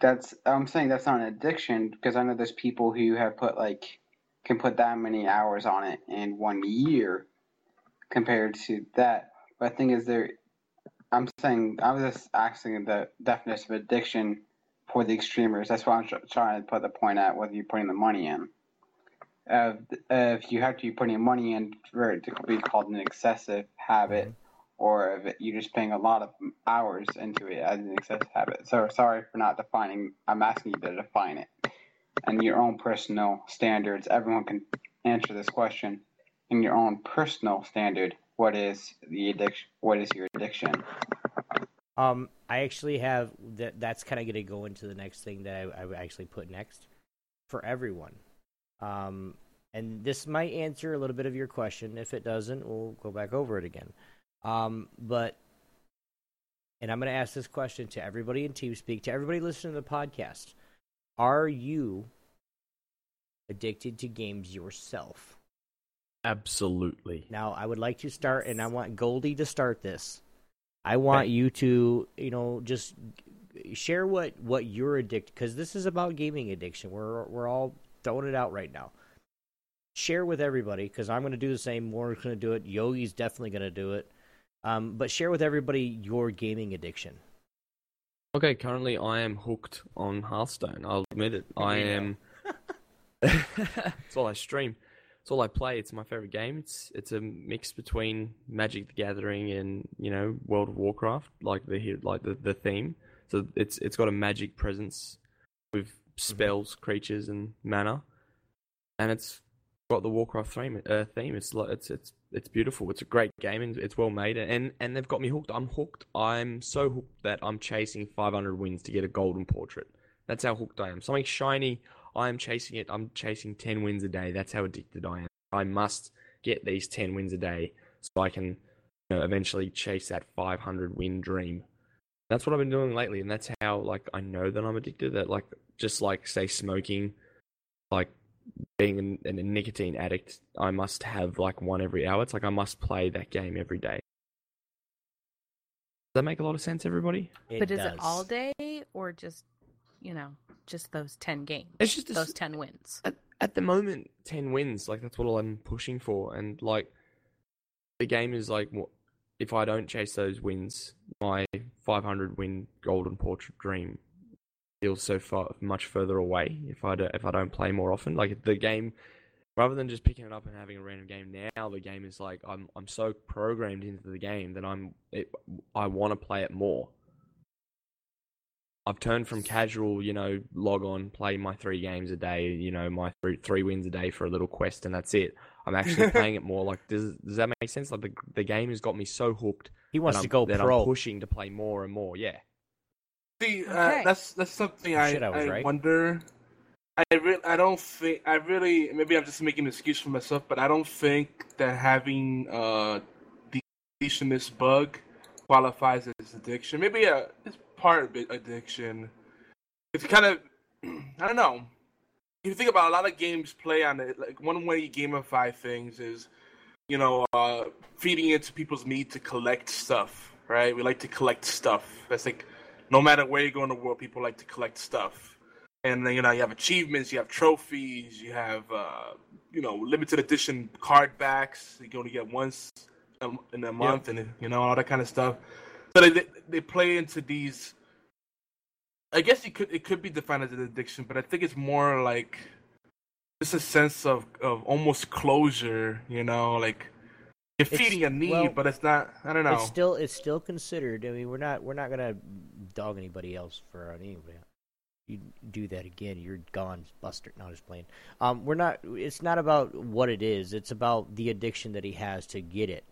That's I'm saying that's not an addiction because I know there's people who have put like can put that many hours on it in one year compared to that. But the thing is, there, I'm saying I was just asking the definition of addiction for the extremers. That's why I'm tr- trying to put the point at whether you're putting the money in. Uh, if you have to be putting money in for it to be called an excessive habit, or if it, you're just paying a lot of hours into it as an excessive habit. So sorry for not defining. I'm asking you to define it and your own personal standards. Everyone can answer this question in your own personal standard. What is the addiction? What is your addiction? Um, I actually have that. That's kind of going to go into the next thing that I, actually put next for everyone. Um, and this might answer a little bit of your question. If it doesn't, we'll go back over it again. Um, but, and I'm going to ask this question to everybody in TeamSpeak, to everybody listening to the podcast: Are you addicted to games yourself? Absolutely. Now, I would like to start, and I want Goldy to start this. I want you to, you know, just share what what you're addicted because this is about gaming addiction. We're we're all throwing it out right now. Share with everybody because I'm going to do the same. Warren's going to do it. Yogi's definitely going to do it. Um, but share with everybody your gaming addiction. Okay, currently I am hooked on Hearthstone. I'll admit it. I am. (laughs) (laughs) it's all I stream. It's all I play. It's my favorite game. It's it's a mix between Magic the Gathering and you know World of Warcraft, like the like the, the theme. So it's it's got a magic presence with spells, creatures, and mana, and it's got the Warcraft theme. Uh, theme. It's like it's it's it's beautiful. It's a great game and it's well made. And and they've got me hooked. I'm hooked. I'm so hooked that I'm chasing 500 wins to get a golden portrait. That's how hooked I am. Something shiny. I am chasing it. I'm chasing 10 wins a day. That's how addicted I am. I must get these 10 wins a day so I can you know, eventually chase that 500 win dream. That's what I've been doing lately, and that's how like I know that I'm addicted. That like just like say smoking, like being an, an, a nicotine addict, I must have like one every hour. It's like I must play that game every day. Does that make a lot of sense, everybody? but is it all day or just, you know, just those 10 games? It's just those s- 10 wins. At, at the moment, ten wins. Like that's what I'm pushing for, and like the game is like, wh- if I don't chase those wins, my 500 win golden portrait dream feels so far much further away. If I don't, if I don't play more often, like the game, rather than just picking it up and having a random game, now the game is like I'm I'm so programmed into the game that I'm it, I want to play it more. I've turned from casual, you know, log on, play my three games a day, you know, my three, three wins a day for a little quest, and that's it. I'm actually (laughs) playing it more. Like, does does that make sense? Like, the the game has got me so hooked. He wants to I'm- go that pro. I'm pushing to play more and more. Yeah. See, uh, Okay. that's that's something I, Shit, I was I right. wonder. I really, I don't think I really. Maybe I'm just making an excuse for myself, but I don't think that having uh the completionist bug qualifies as addiction. Maybe uh, it's part of it addiction. It's kind of, (clears throat) I don't know. If you think about a lot of games play on it, like one way you gamify things is, you know, uh, feeding into people's need to collect stuff, right? We like to collect stuff. That's like, no matter where you go in the world, people like to collect stuff. And then, you know, you have achievements, you have trophies, you have, uh, you know, limited edition card backs. You only get once a- in a month, and you know all that kind of stuff. So they they play into these. I guess it could it could be defined as an addiction, but I think it's more like just a sense of of almost closure. You know, like you're It's- feeding a need, well, but it's not. I don't know. It's still it's still considered. I mean, we're not we're not gonna dog anybody else for anybody. You do that again, you're gone, Buster. No, just playing. Um, we're not. It's not about what it is. It's about the addiction that he has to get it.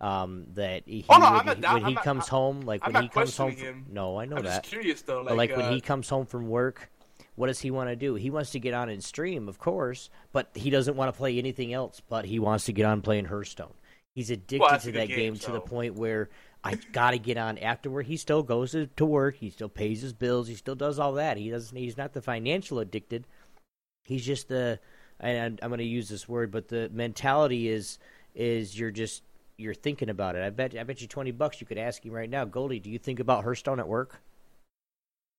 Um, that he Oh, no, would- not when he I'm not- comes home, like I'm when he comes home. From, no, I know I'm that. curious though. But like when uh, he comes home from work, what does he want to do? He wants to get on and stream, of course, but he doesn't want to play anything else. But he wants to get on playing Hearthstone. He's addicted that's to that game, game, to the point where I got to get on afterward. He still goes to, to work. He still pays his bills. He still does all that. He doesn't. He's not the financial addicted. He's just the. And I'm going to use this word, but the mentality is is you're just you're thinking about it. I bet I bet you twenty bucks you could ask him right now, Goldy. Do you think about Hearthstone at work?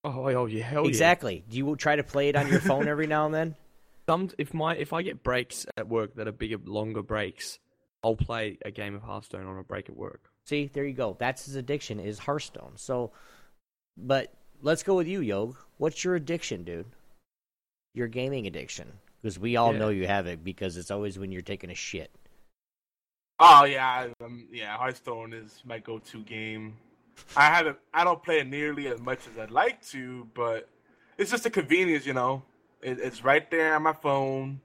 Oh, oh yeah, hell yeah. exactly. Do you try to play it on your phone every now and then? (laughs) Some if my if I get breaks at work that are bigger, longer breaks, I'll play a game of Hearthstone on a break at work. See, there you go. That's his addiction is Hearthstone. So, but let's go with you, Yog. What's your addiction, dude? Your gaming addiction, because we all Yeah. know you have it because it's always when you're taking a shit. Oh yeah, um, yeah. Hearthstone is my go-to game. I haven't. I don't play it nearly as much as I'd like to, but it's just a convenience, you know. It, it's right there on my phone.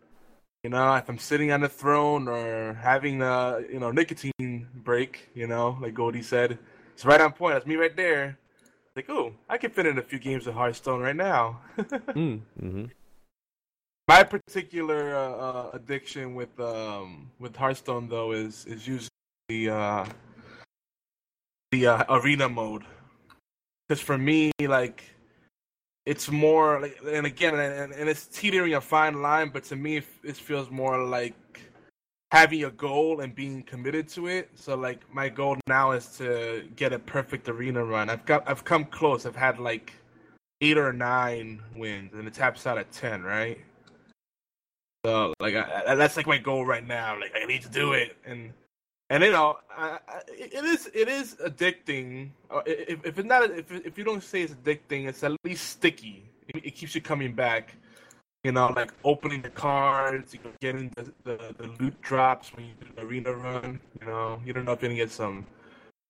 You know, if I'm sitting on the throne or having a you know nicotine break, you know, like Goldy said, it's right on point. That's me right there. Like, oh, I can fit in a few games of Hearthstone right now. (laughs) Mm. Mm-hmm. My particular uh, uh, addiction with um, with Hearthstone though is is usually the uh, the uh, arena mode. Because for me, like, it's more like, and again, and, and it's teetering a fine line, but to me, it, feels more like having a goal and being committed to it. So, like, my goal now is to get a perfect arena run. I've got, I've come close. I've had like eight or nine wins, and it taps out at ten, right? So like I, that's like my goal right now. Like I need to do it, and and you know, I, I, it is it is addicting. Uh, If, if it's not, if if you don't say it's addicting, it's at least sticky. It, it keeps you coming back. You know, like opening the cards, you know, getting the, the, the loot drops when you do the arena run. You know, you don't know if you're gonna get some,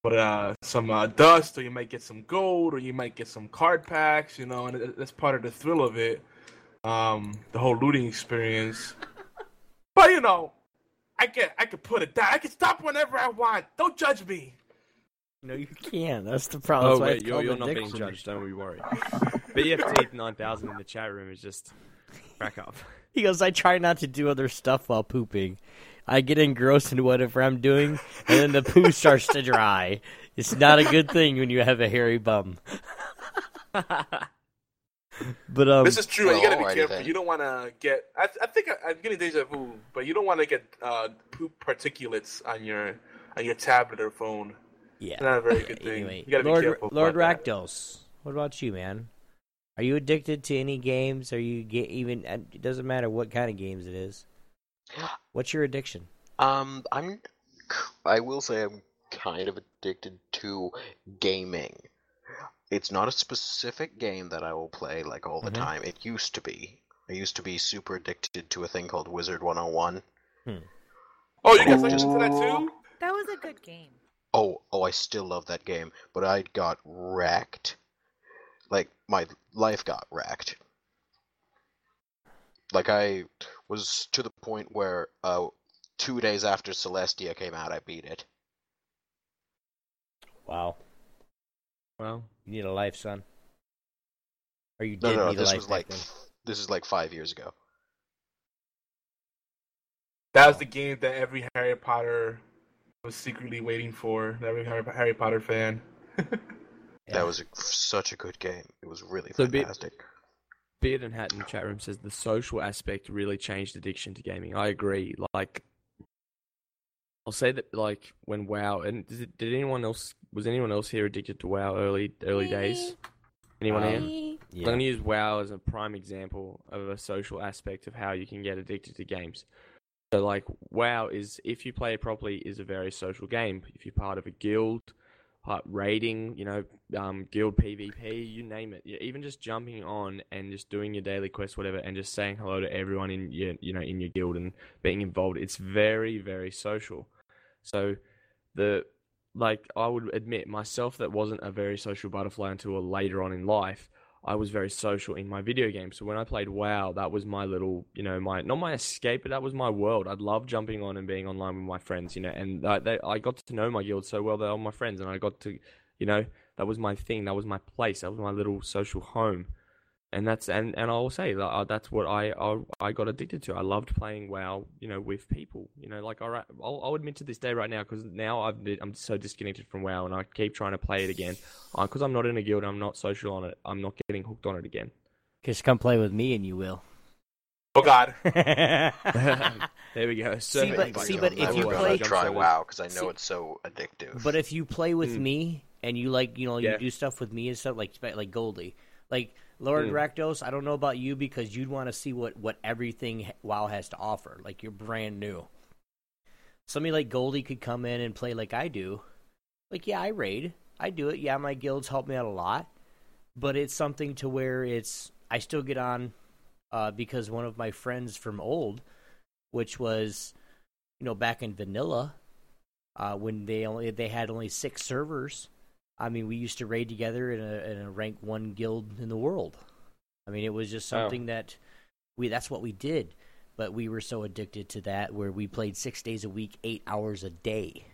but uh, some uh, dust, or you might get some gold, or you might get some card packs. You know, and that's part of the thrill of it um, the whole looting experience. But you know, I can I can put it down. I can stop whenever I want. Don't judge me. No, you can't. That's the problem. Oh That's why wait, you're, you're not being judged. Don't be worried. BFT nine thousand in the chat room is just crack up. He goes, I try not to do other stuff while pooping. I get engrossed in whatever I'm doing, and then the poo starts to dry. It's not a good thing when you have a hairy bum. (laughs) but um, this is true. and you gotta be careful. then. You don't want to get. I, I think I, I'm getting deja vu, but you don't want to get uh, poop particulates on your on your tablet or phone. yeah. It's not a very good (laughs) thing. Anyway, you gotta be Lord careful. Lord. Rakdos, what about you, man? Are you addicted to any games? Are you get even? It doesn't matter what kind of games it is. What's your addiction? Um, I'm. I will say I'm kind of addicted to gaming. It's not a specific game that I will play like all the Mhm. time. It used to be. I used to be super addicted to a thing called Wizard 101. Oh, you guys listen to that too? That was a good game. Oh, oh, I still love that game, but I got wrecked. Like my life got wrecked. Like I was to the point where uh 2 days after Celestia came out, I beat it. Wow, Well, you need a life, son. Or you No, did no, no, need a this life was like then. this is like 5 years ago. That was the game that every Harry Potter was secretly waiting for. Every Harry, Harry Potter fan. (laughs) Yeah. That was a, such a good game. It was really So be- fantastic. Beard and Hat in the chat room says the social aspect really changed addiction to gaming. I agree. Like, I'll say that like when WoW and did, did anyone else was anyone else here addicted to WoW early early days? Anyone here? Um, Yeah. I'm going to use WoW as a prime example of a social aspect of how you can get addicted to games. So, like, WoW is, if you play it properly, is a very social game. If you're part of a guild, part raiding, you know, um, guild PvP, you name it. Yeah, even just jumping on and just doing your daily quest, whatever, and just saying hello to everyone in your, you know, in your guild and being involved. It's very, very social. So, the like I would admit myself that wasn't a very social butterfly until later on in life. I was very social in my video games. So when I played WoW, that was my little, you know, my not my escape, but that was my world. I'd love jumping on and being online with my friends, you know, and I, they, I got to know my guild so well. They were my friends, and I got to, you know, that was my thing. That was my place. That was my little social home. And that's and, and I will say that uh, that's what I, I I got addicted to. I loved playing WoW, you know, with people. You know, like all right, I'll, I'll admit to this day right now because now I've I'm so disconnected from WoW and I keep trying to play it again because I'm not in a guild. I'm not social on it. I'm not getting hooked on it again. Just come play with me, and you will. Oh God. (laughs) (laughs) there we go. So See, but- see, but if I you would play- rather try WoW because I know See- it's so addictive. But if you play with Mm. me and you like, you know, you Yeah. do stuff with me and stuff like like Goldy, like Lord Mm. Rakdos, I don't know about you because you'd want to see what what everything WoW has to offer. Like you're brand new. Somebody like Goldy could come in and play like I do. Like yeah, I raid, I do it. Yeah, my guilds help me out a lot, but it's something to where it's I still get on uh, because one of my friends from old, which was you know back in vanilla, uh, when they only they had only six servers. I mean, we used to raid together in a, in a rank one guild in the world. I mean, it was just Oh. something that we that's what we did. But we were so addicted to that where we played six days a week, eight hours a day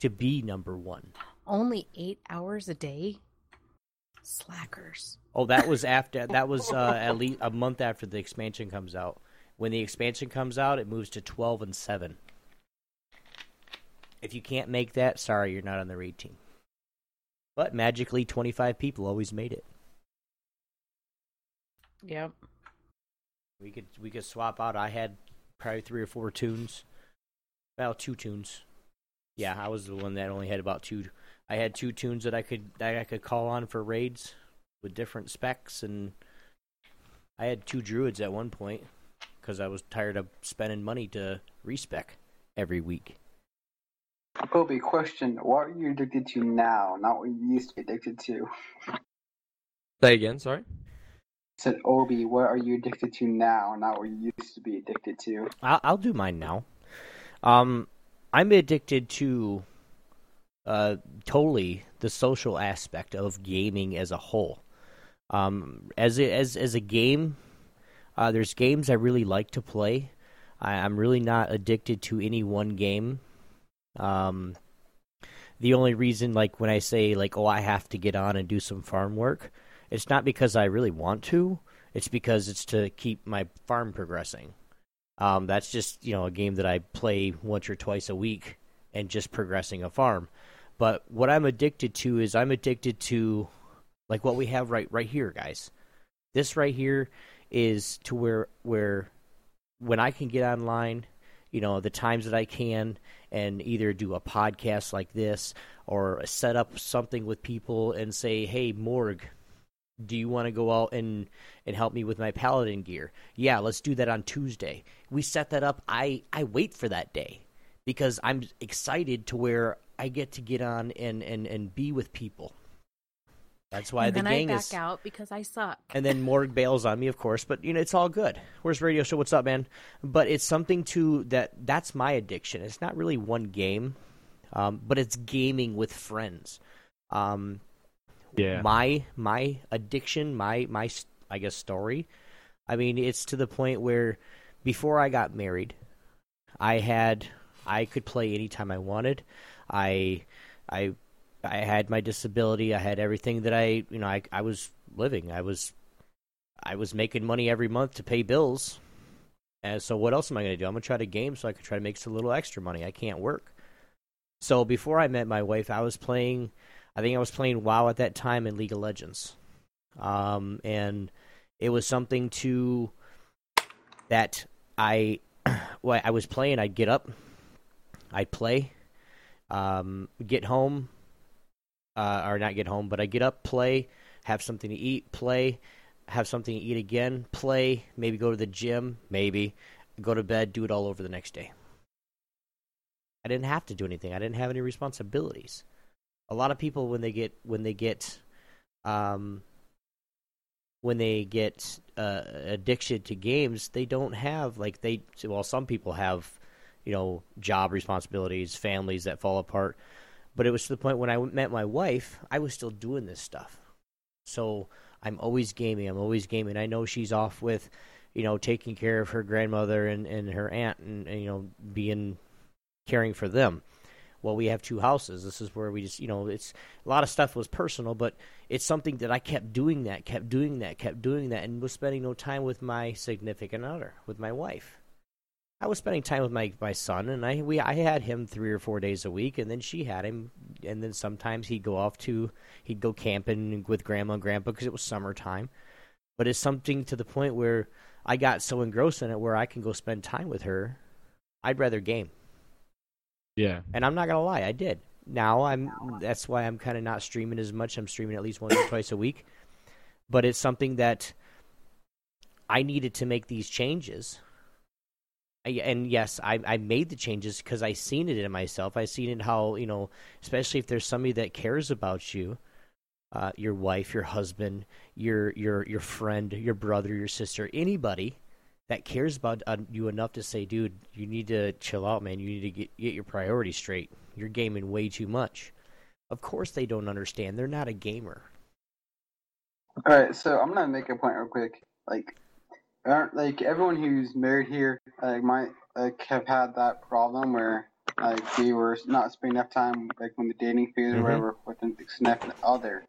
to be number one. Only eight hours a day? Slackers. Oh, that was after (laughs) that was uh, at least a month after the expansion comes out. When the expansion comes out, it moves to twelve and seven. If you can't make that, sorry, you're not on the raid team. But magically, twenty five people always made it. Yep. We could we could swap out. I had probably three or four toons. Well, two toons. Yeah, I was the one that only had about two. I had two toons that I could that I could call on for raids with different specs, and I had two druids at one point because I was tired of spending money to respec every week. Kobe, question: What are you addicted to now? Not what you used to be addicted to. Say again, sorry. said Obi, what are you addicted to now? Not what you used to be addicted to. I'll, I'll do mine now. Um, I'm addicted to uh, totally the social aspect of gaming as a whole. Um, as a, as as a game, uh, there's games I really like to play. I, I'm really not addicted to any one game. Um, the only reason, like when I say like, oh, I have to get on and do some farm work, it's not because I really want to. It's because it's to keep my farm progressing. Um, that's just you know a game that I play once or twice a week and just progressing a farm. But what I'm addicted to is I'm addicted to like what we have right right here, guys. This right here is to where where when I can get online, you know, the times that I can and either do a podcast like this or set up something with people and say, "Hey, Morg, do you want to go out and and help me with my paladin gear? Yeah let's do that on tuesday. We set that up. I i wait for that day because i'm excited to where i get to get on and and and be with people that's why and the then gang I back is out because I suck. and then Morg bails on me, of course. But you know, it's all good. Where's Radio Show? What's up, man? But it's something to that. That's my addiction. It's not really one game, um, but it's gaming with friends. Um, Yeah. My my addiction, my my I guess story. I mean, it's to the point where before I got married, I had I could play anytime I wanted. I I I had my disability. I had everything that I you know I I was living. I was I was making money every month to pay bills. And so what else am I going to do? I'm going to try to game so I can try to make some little extra money. I can't work. So before I met my wife, I was playing I think I was playing WoW at that time in League of Legends. Um and it was something to that I (clears throat) well, I was playing, I'd get up, I'd play, um, get home, uh, or not get home, but I get up, play, have something to eat, play, have something to eat again, play, maybe go to the gym, maybe go to bed, do it all over the next day. I didn't have to do anything. I didn't have any responsibilities. A lot of people when they get when they get um when they get uh, addiction to games, they don't have like they well some people have you know job responsibilities, families that fall apart. But it was to the point when I met my wife, I was still doing this stuff. So I'm always gaming. I'm always gaming. I know she's off with, you know, taking care of her grandmother and, and her aunt and, and, you know, being caring for them. Well, we have two houses. This is where we just, you know, it's a lot of stuff was personal, but it's something that I kept doing that, kept doing that, kept doing that, and was spending no time with my significant other, with my wife. I was spending time with my, my son, and I we I had him three or four days a week, and then she had him, and then sometimes he'd go off to he'd go camping with grandma and grandpa because it was summertime. But it's something to the point where I got so engrossed in it where I can go spend time with her. I'd rather game. Yeah. And I'm not gonna lie, I did. Now I'm that's why I'm kind of not streaming as much. I'm streaming at least once or twice a week. but it's something that I needed to make these changes. And yes, I, I made the changes because I seen it in myself. I seen it how you know, especially if there's somebody that cares about you, uh, your wife, your husband, your your your friend, your brother, your sister, anybody that cares about uh, you enough to say, dude, you need to chill out, man. You need to get get your priorities straight. You're gaming way too much. Of course, they don't understand. They're not a gamer. All right, so I'm gonna make a point real quick. Like, aren't like everyone who's married here like might like have had that problem where like they were not spending enough time like when the dating phase Mhm. or whatever with an significant other.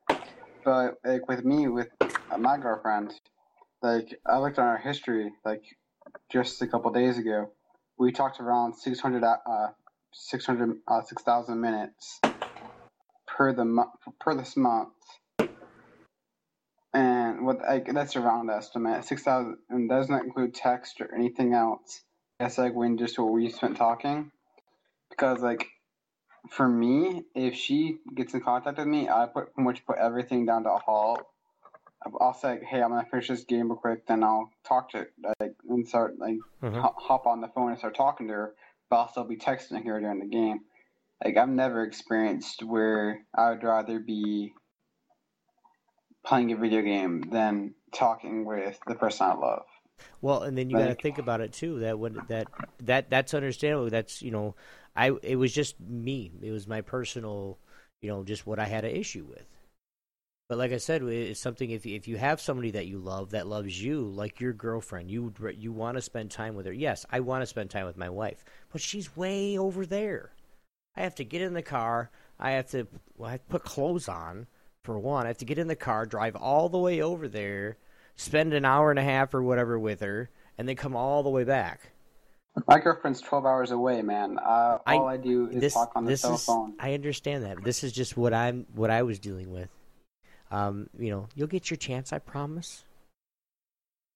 But like with me with my girlfriend, like I looked on our history like just a couple days ago. We talked around 600 uh 600 uh 6,000 minutes per the month per this month. What like that's a round estimate. Six thousand and does not include text or anything else. That's like when just what we spent talking. Because like for me, if she gets in contact with me, I put pretty much put everything down to a halt. I'll say, hey, I'm gonna finish this game real quick, then I'll talk to like and start like Mhm. ho- hop on the phone and start talking to her, but I'll still be texting her during the game. Like I've never experienced where I would rather be playing a video game than talking with the person I love. Well, and then you got to think about it too. That when that that that's understandable. That's you know, I it was just me. It was my personal, you know, just what I had an issue with. But like I said, it's something. If if you have somebody that you love that loves you, like your girlfriend, you you want to spend time with her. Yes, I want to spend time with my wife, but she's way over there. I have to get in the car. I have to well, I have to put clothes on for one. I have to get in the car, drive all the way over there, spend an hour and a half or whatever with her, and then come all the way back. My girlfriend's twelve hours away, man. Uh, all I do is this, talk on the cell is, phone. I understand that. This is just what I'm what I was dealing with. Um, you know, you'll get your chance, I promise.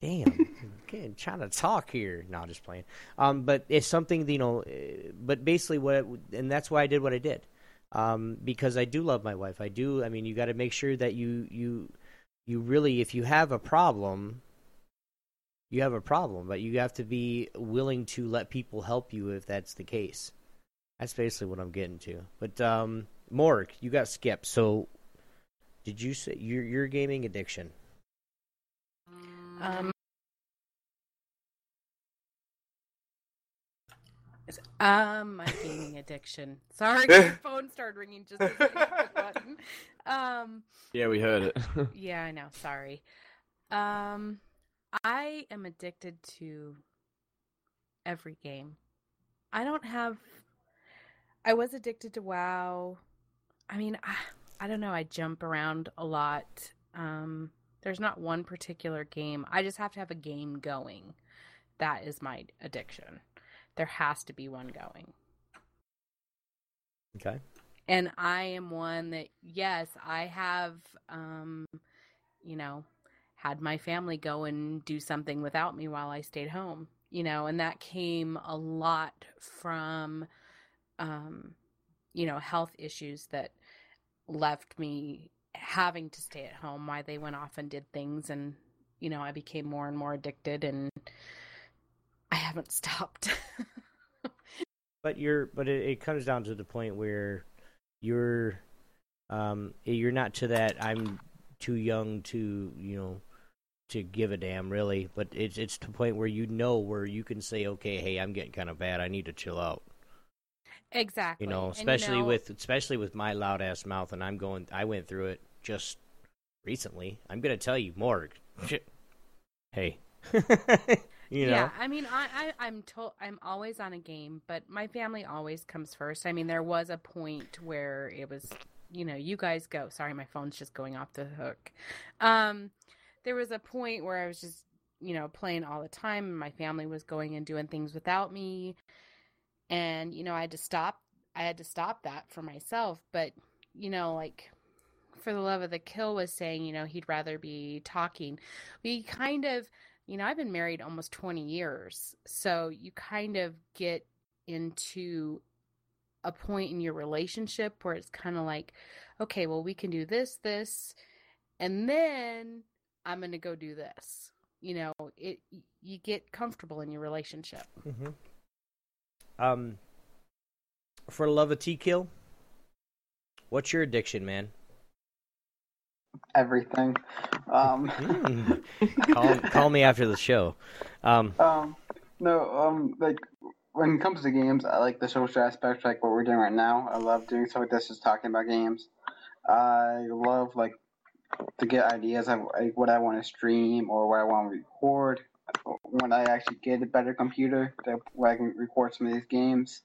Damn, (laughs) okay, trying to talk here. No, just playing. Um, but it's something you know. eh, But basically, what it, and that's why I did what I did, um, because I do love my wife. I do. I mean, you got to make sure that you you you really, if you have a problem, you have a problem, but you have to be willing to let people help you if that's the case. That's basically what I'm getting to. But um, Morg, you got skipped. So, did you say your your gaming addiction? Um, um, my gaming addiction. Sorry, (laughs) my phone started ringing just as I the button. (laughs) Um, Yeah, we heard it. (laughs) yeah, I know. Sorry. Um, I am addicted to every game. I don't have. I was addicted to WoW. I mean, I, I don't know. I jump around a lot. Um, there's not one particular game. I just have to have a game going. That is my addiction. There has to be one going. Okay. And I am one that, yes, I have, um, you know, had my family go and do something without me while I stayed home, you know, and that came a lot from, um, you know, health issues that left me having to stay at home while they went off and did things. And, you know, I became more and more addicted and haven't stopped. (laughs) But you're but it, it comes down to the point where you're um you're not to that I'm too young to you know to give a damn really, but it's it's to the point where you know where you can say okay, hey, I'm getting kind of bad. I need to chill out. exactly. You know, especially know, with especially with my loud ass mouth, and I'm going. I went through it just recently. I'm gonna tell you, Morg. hey, (laughs) you know. Yeah, I mean, I, I I'm told I'm always on a game, but my family always comes first. I mean, there was a point where it was, you know, you guys go. Sorry, my phone's just going off the hook. Um, there was a point where I was just, you know, playing all the time, and my family was going and doing things without me, and you know, I had to stop. I had to stop that for myself, but you know, like for the love of the kill was saying, you know, he'd rather be talking. We kind of you know, I've been married almost 20 years. So you kind of get into a point in your relationship where it's kind of like, okay, well, we can do this, this, and then I'm going to go do this. You know, it you get comfortable in your relationship. Mm-hmm. Um, for love of T kill, what's your addiction, man? Everything. Um, Mm. call, call me after the show. Um, um, no, um, like when it comes to games, I like the social aspect, like what we're doing right now. I love doing stuff like this, just talking about games. I love like to get ideas of like, what I want to stream or what I want to record. When I actually get a better computer that where I can record some of these games,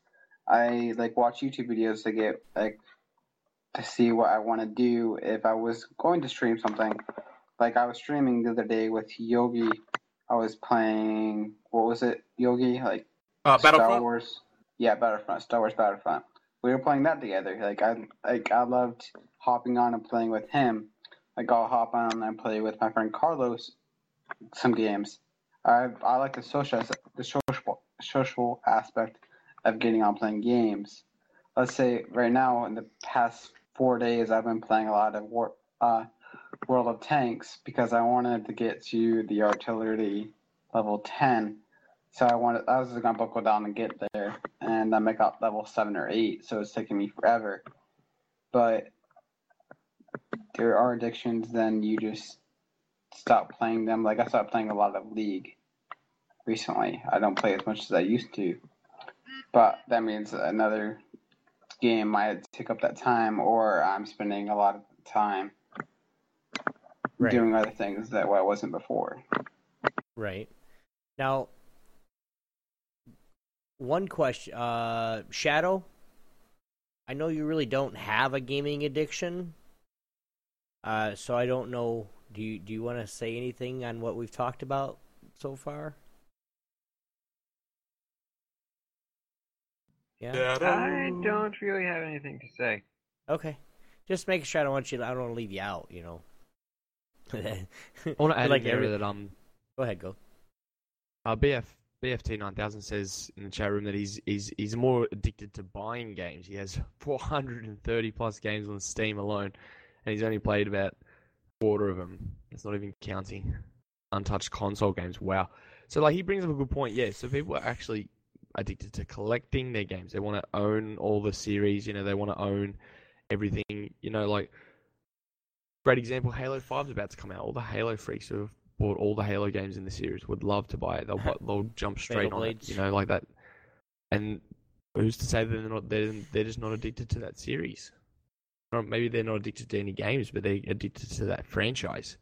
I like watch YouTube videos to get like to see what I want to do if I was going to stream something. Like I was streaming the other day with Yogi. I was playing what was it, Yogi? Like Uh, Star Wars. Yeah, Battlefront. Star Wars Battlefront. We were playing that together. Like I like I loved hopping on and playing with him. Like I'll hop on and play with my friend Carlos some games. I I like the social the social social aspect of getting on playing games. Let's say right now in the past four days I've been playing a lot of war uh World of Tanks because I wanted to get to the artillery level ten. So I wanted I was gonna buckle down and get there and then make up level seven or eight, so it's taking me forever. But there are addictions then you just stop playing them. Like I stopped playing a lot of League recently. I don't play as much as I used to. But that means another game might take up that time or I'm spending a lot of time Right. doing other things that I wasn't before. Right. Now, one question, uh, Shadow. I know you really don't have a gaming addiction, uh, so I don't know. Do you do you want to say anything on what we've talked about so far? Yeah. I don't really have anything to say. Okay. Just make sure I don't want you. To, I don't want to leave you out. You know. (laughs) I want to add like in every- that um, Go ahead. Go. uh, BF BFT nine thousand says in the chat room that he's he's he's more addicted to buying games. He has (laughs) four hundred and thirty plus games on Steam alone, and he's only played about a quarter of them. It's not even counting untouched console games. Wow. So like he brings up a good point. Yeah. So people are actually addicted to collecting their games. They want to own all the series. You know, they want to own everything. You know, like great example. Halo Five is about to come out. All the Halo freaks who have bought all the Halo games in the series would love to buy it. They'll bu- (laughs) they'll jump straight on it. You know, like that. And who's to say that they're not? They're they're just not addicted to that series. Or maybe they're not addicted to any games, but they're addicted to that franchise.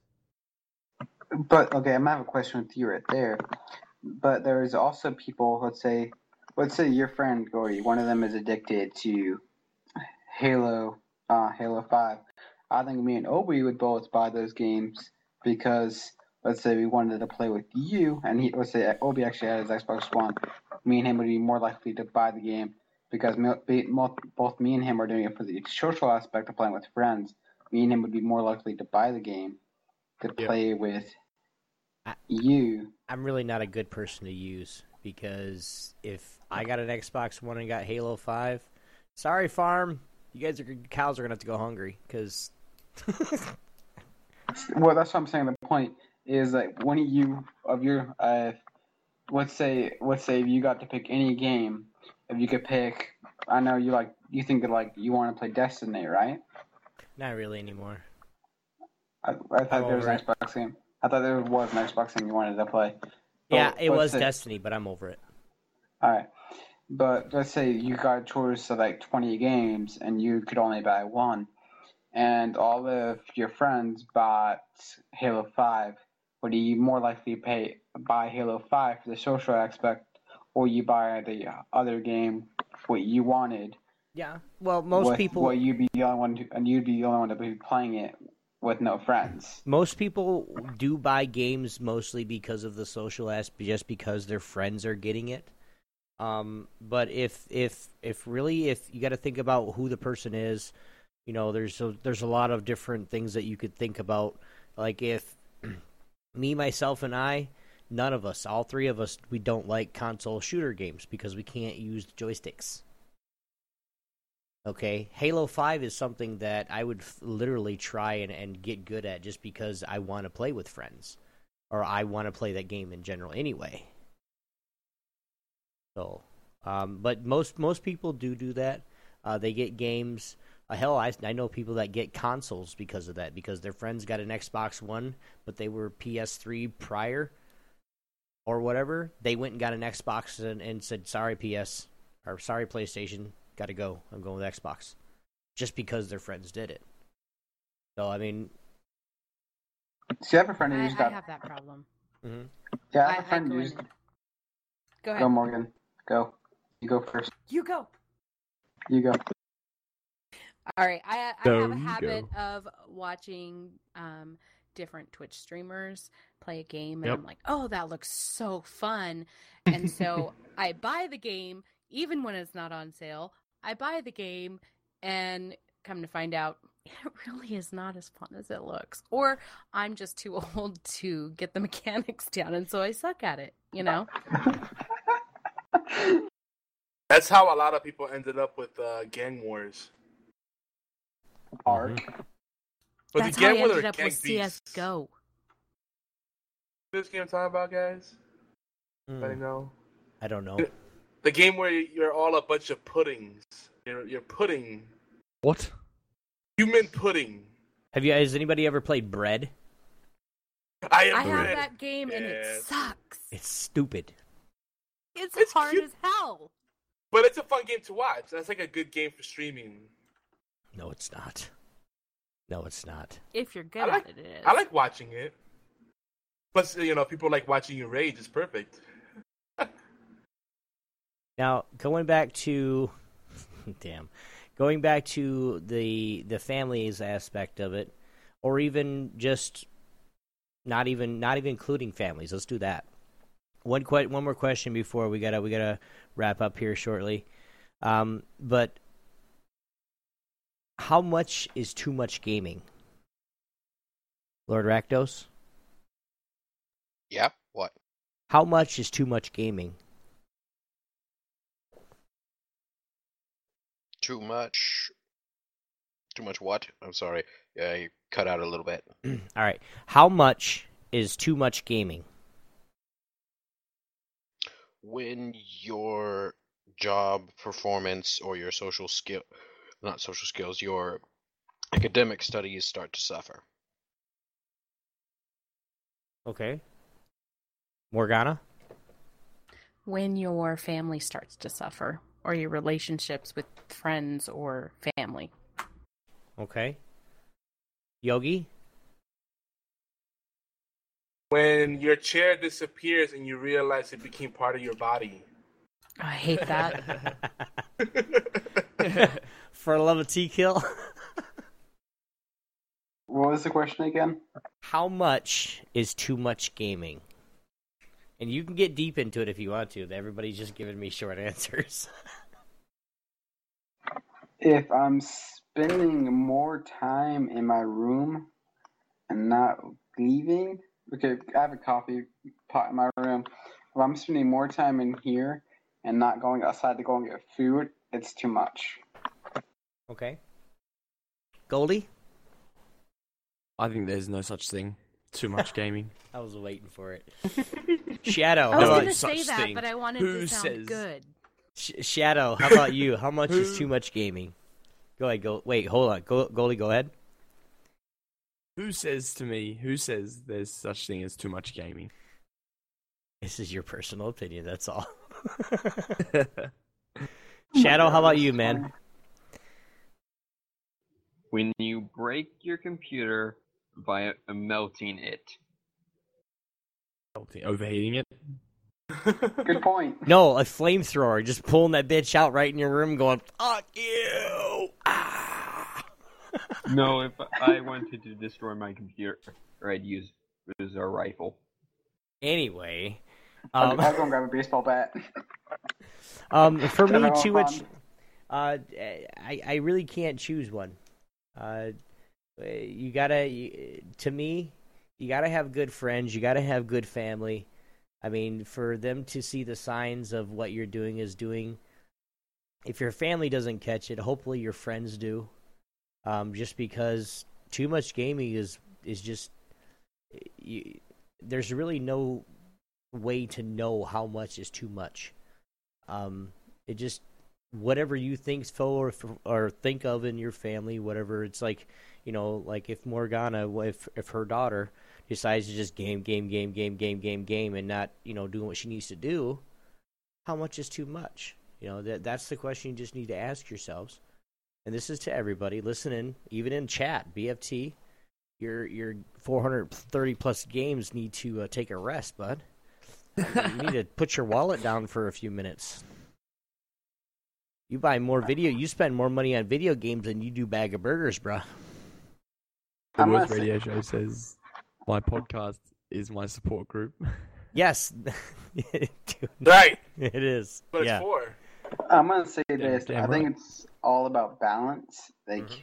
But okay, I might have a question with you right there. But there is also people. Let's say, let's say your friend Gordy. One of them is addicted to Halo, uh, Halo Five. I think me and Obi would both buy those games because let's say we wanted to play with you, and he let's say Obi actually had his Xbox One. Me and him would be more likely to buy the game because both me and him are doing it for the social aspect of playing with friends. Me and him would be more likely to buy the game to Yeah. play you. I'm really not a good person to use because if I got an Xbox One and got Halo Five, sorry farm, you guys are cows are gonna have to go hungry because (laughs) Well, that's what I'm saying. The point is like of you of your uh, let's say let's say if you got to pick any game, if you could pick, I know you like you think that like you want to play Destiny, right? not really anymore. I, I thought there was an Xbox game. I thought there was an Xbox game you wanted to play. Yeah, it was say- Destiny, but I'm over it. All right, but let's say you got a choice of like 20 games and you could only buy one, and all of your friends bought Halo 5. Would you more likely pay buy Halo 5 for the social aspect, or you buy the other game what you wanted? Yeah. Well, most with people Well, you'd be the only one, to, and you'd be the only one to be playing it with no friends. Most people do buy games mostly because of the social aspect, just because their friends are getting it. Um, but if if if really if you got to think about who the person is, you know, there's a, there's a lot of different things that you could think about. Like if (clears throat) me, myself, and I, none of us, all three of us, we don't like console shooter games because we can't use joysticks. Okay, Halo Five is something that I would f- literally try and, and get good at just because I want to play with friends, or I want to play that game in general anyway. So, um, but most most people do do that. Uh, they get games. Uh, hell, I I know people that get consoles because of that because their friends got an Xbox One, but they were PS3 prior, or whatever. They went and got an Xbox and, and said, "Sorry, PS," or "Sorry, PlayStation." Got to go. I'm going with Xbox, just because their friends did it. So I mean, See, I have a friend who I, just I got. have that problem. Mm-hmm. Yeah, I I- have a I friend go who in just. and- Go ahead. Go, Morgan. Go. You go first. You go. You go. All right, I, I have a you habit of watching um, different Twitch streamers play a game, and Yep. I'm like, oh, that looks so fun, (laughs) and so I buy the game even when it's not on sale. I buy the game, and come to find out, (laughs) it really is not as fun as it looks, or I'm just too (laughs) old to get the mechanics down, and so I suck at it. You know? That's how a lot of people ended up with uh, gang wars. Hard. But That's the how I gang war ended up with beasts? CS:GO. This game I'm talking about, guys. Mm, I know. I don't know. The game where you're all a bunch of puddings. You're you're pudding. What? Human pudding. Have you? Has anybody ever played Bread? I am I have bread. that game, and it sucks. It's stupid. It's, It's hard cute. as hell. But it's a fun game to watch. That's like a good game for streaming. No, it's not. No, it's not. If you're good I like- at it, it is. I like watching it. Plus, you know, people like watching you rage. It's perfect. Now, going back to, (laughs) damn, going back to the the families aspect of it, or even just not even not even including families. Let's do that. One que- one more question before we gotta we gotta wrap up here shortly. Um, but how much is too much gaming, Lord Rakdos? Yeah. What? How much is too much gaming? Too much. Too much what? I'm sorry. Yeah, you cut out a little bit. (clears throat) All right. How much is too much gaming? When your job performance or your social skill, not social skills, your academic studies start to suffer. Okay. Morgana? when your family starts to suffer, or your relationships with friends or family. Okay. Yogi? When your chair disappears and you realize it became part of your body. Oh, I hate that. (laughs) For a love of T kill. What was the question again? How much is too much gaming? And you can get deep into it if you want to. Everybody's just giving me short (laughs) answers. If I'm spending more time in my room and not leaving, okay, I have a coffee pot in my room. If I'm spending more time in here and not going outside to go and get food, it's too much. okay. Goldy? I think there's no such thing. Too much gaming. (laughs) I was waiting for it. Shadow, I was about going to say such that, thing. but I wanted Who to sound says- good. Sh- Shadow, how about you? How much is too much gaming? Go ahead, go. Wait, hold on. Go, Goldy, go ahead. Who says to me? Who says there's such thing as too much gaming? This is your personal opinion. That's all. (laughs) (laughs) Shadow, how about you, man? When you break your computer by melting it. melting, Overheating it. Good point. (laughs) No, a flamethrower, just pulling that bitch out right in your room, going "fuck you." Ah. No, if I wanted to destroy my computer, I'd use use a rifle. Anyway, I'll, um, I'll go and grab a baseball bat. (laughs) um, for me, too much. Uh, I I really can't choose one. Uh, you gotta. You, to me, you gotta have good friends. You gotta have good family. I mean, for them to see the signs of what you're doing is doing if your family doesn't catch it, hopefully your friends do. Um, just because too much gaming is is just you, there's really no way to know how much is too much. Um, it just whatever you think feel or, or think of in your family, whatever it's like, you know, like if Morgana, if if her daughter decides to just game, game, game, game, game, game, game, and not you know doing what she needs to do, how much is too much? You know that that's the question you just need to ask yourselves. And this is to everybody listening, even in chat, BFT. Your your 430 plus games need to uh, take a rest, bud. you need to put your wallet down for a few minutes. You buy more video, you spend more money on video games than you do bag of burgers, bro. The I'm worst say- radio show says my podcast is my support group. (laughs) Yes, Dude, (laughs) Right. it is. But yeah. it's for. I'm gonna say this. damn I think right. it's all about balance. Like Mm-hmm.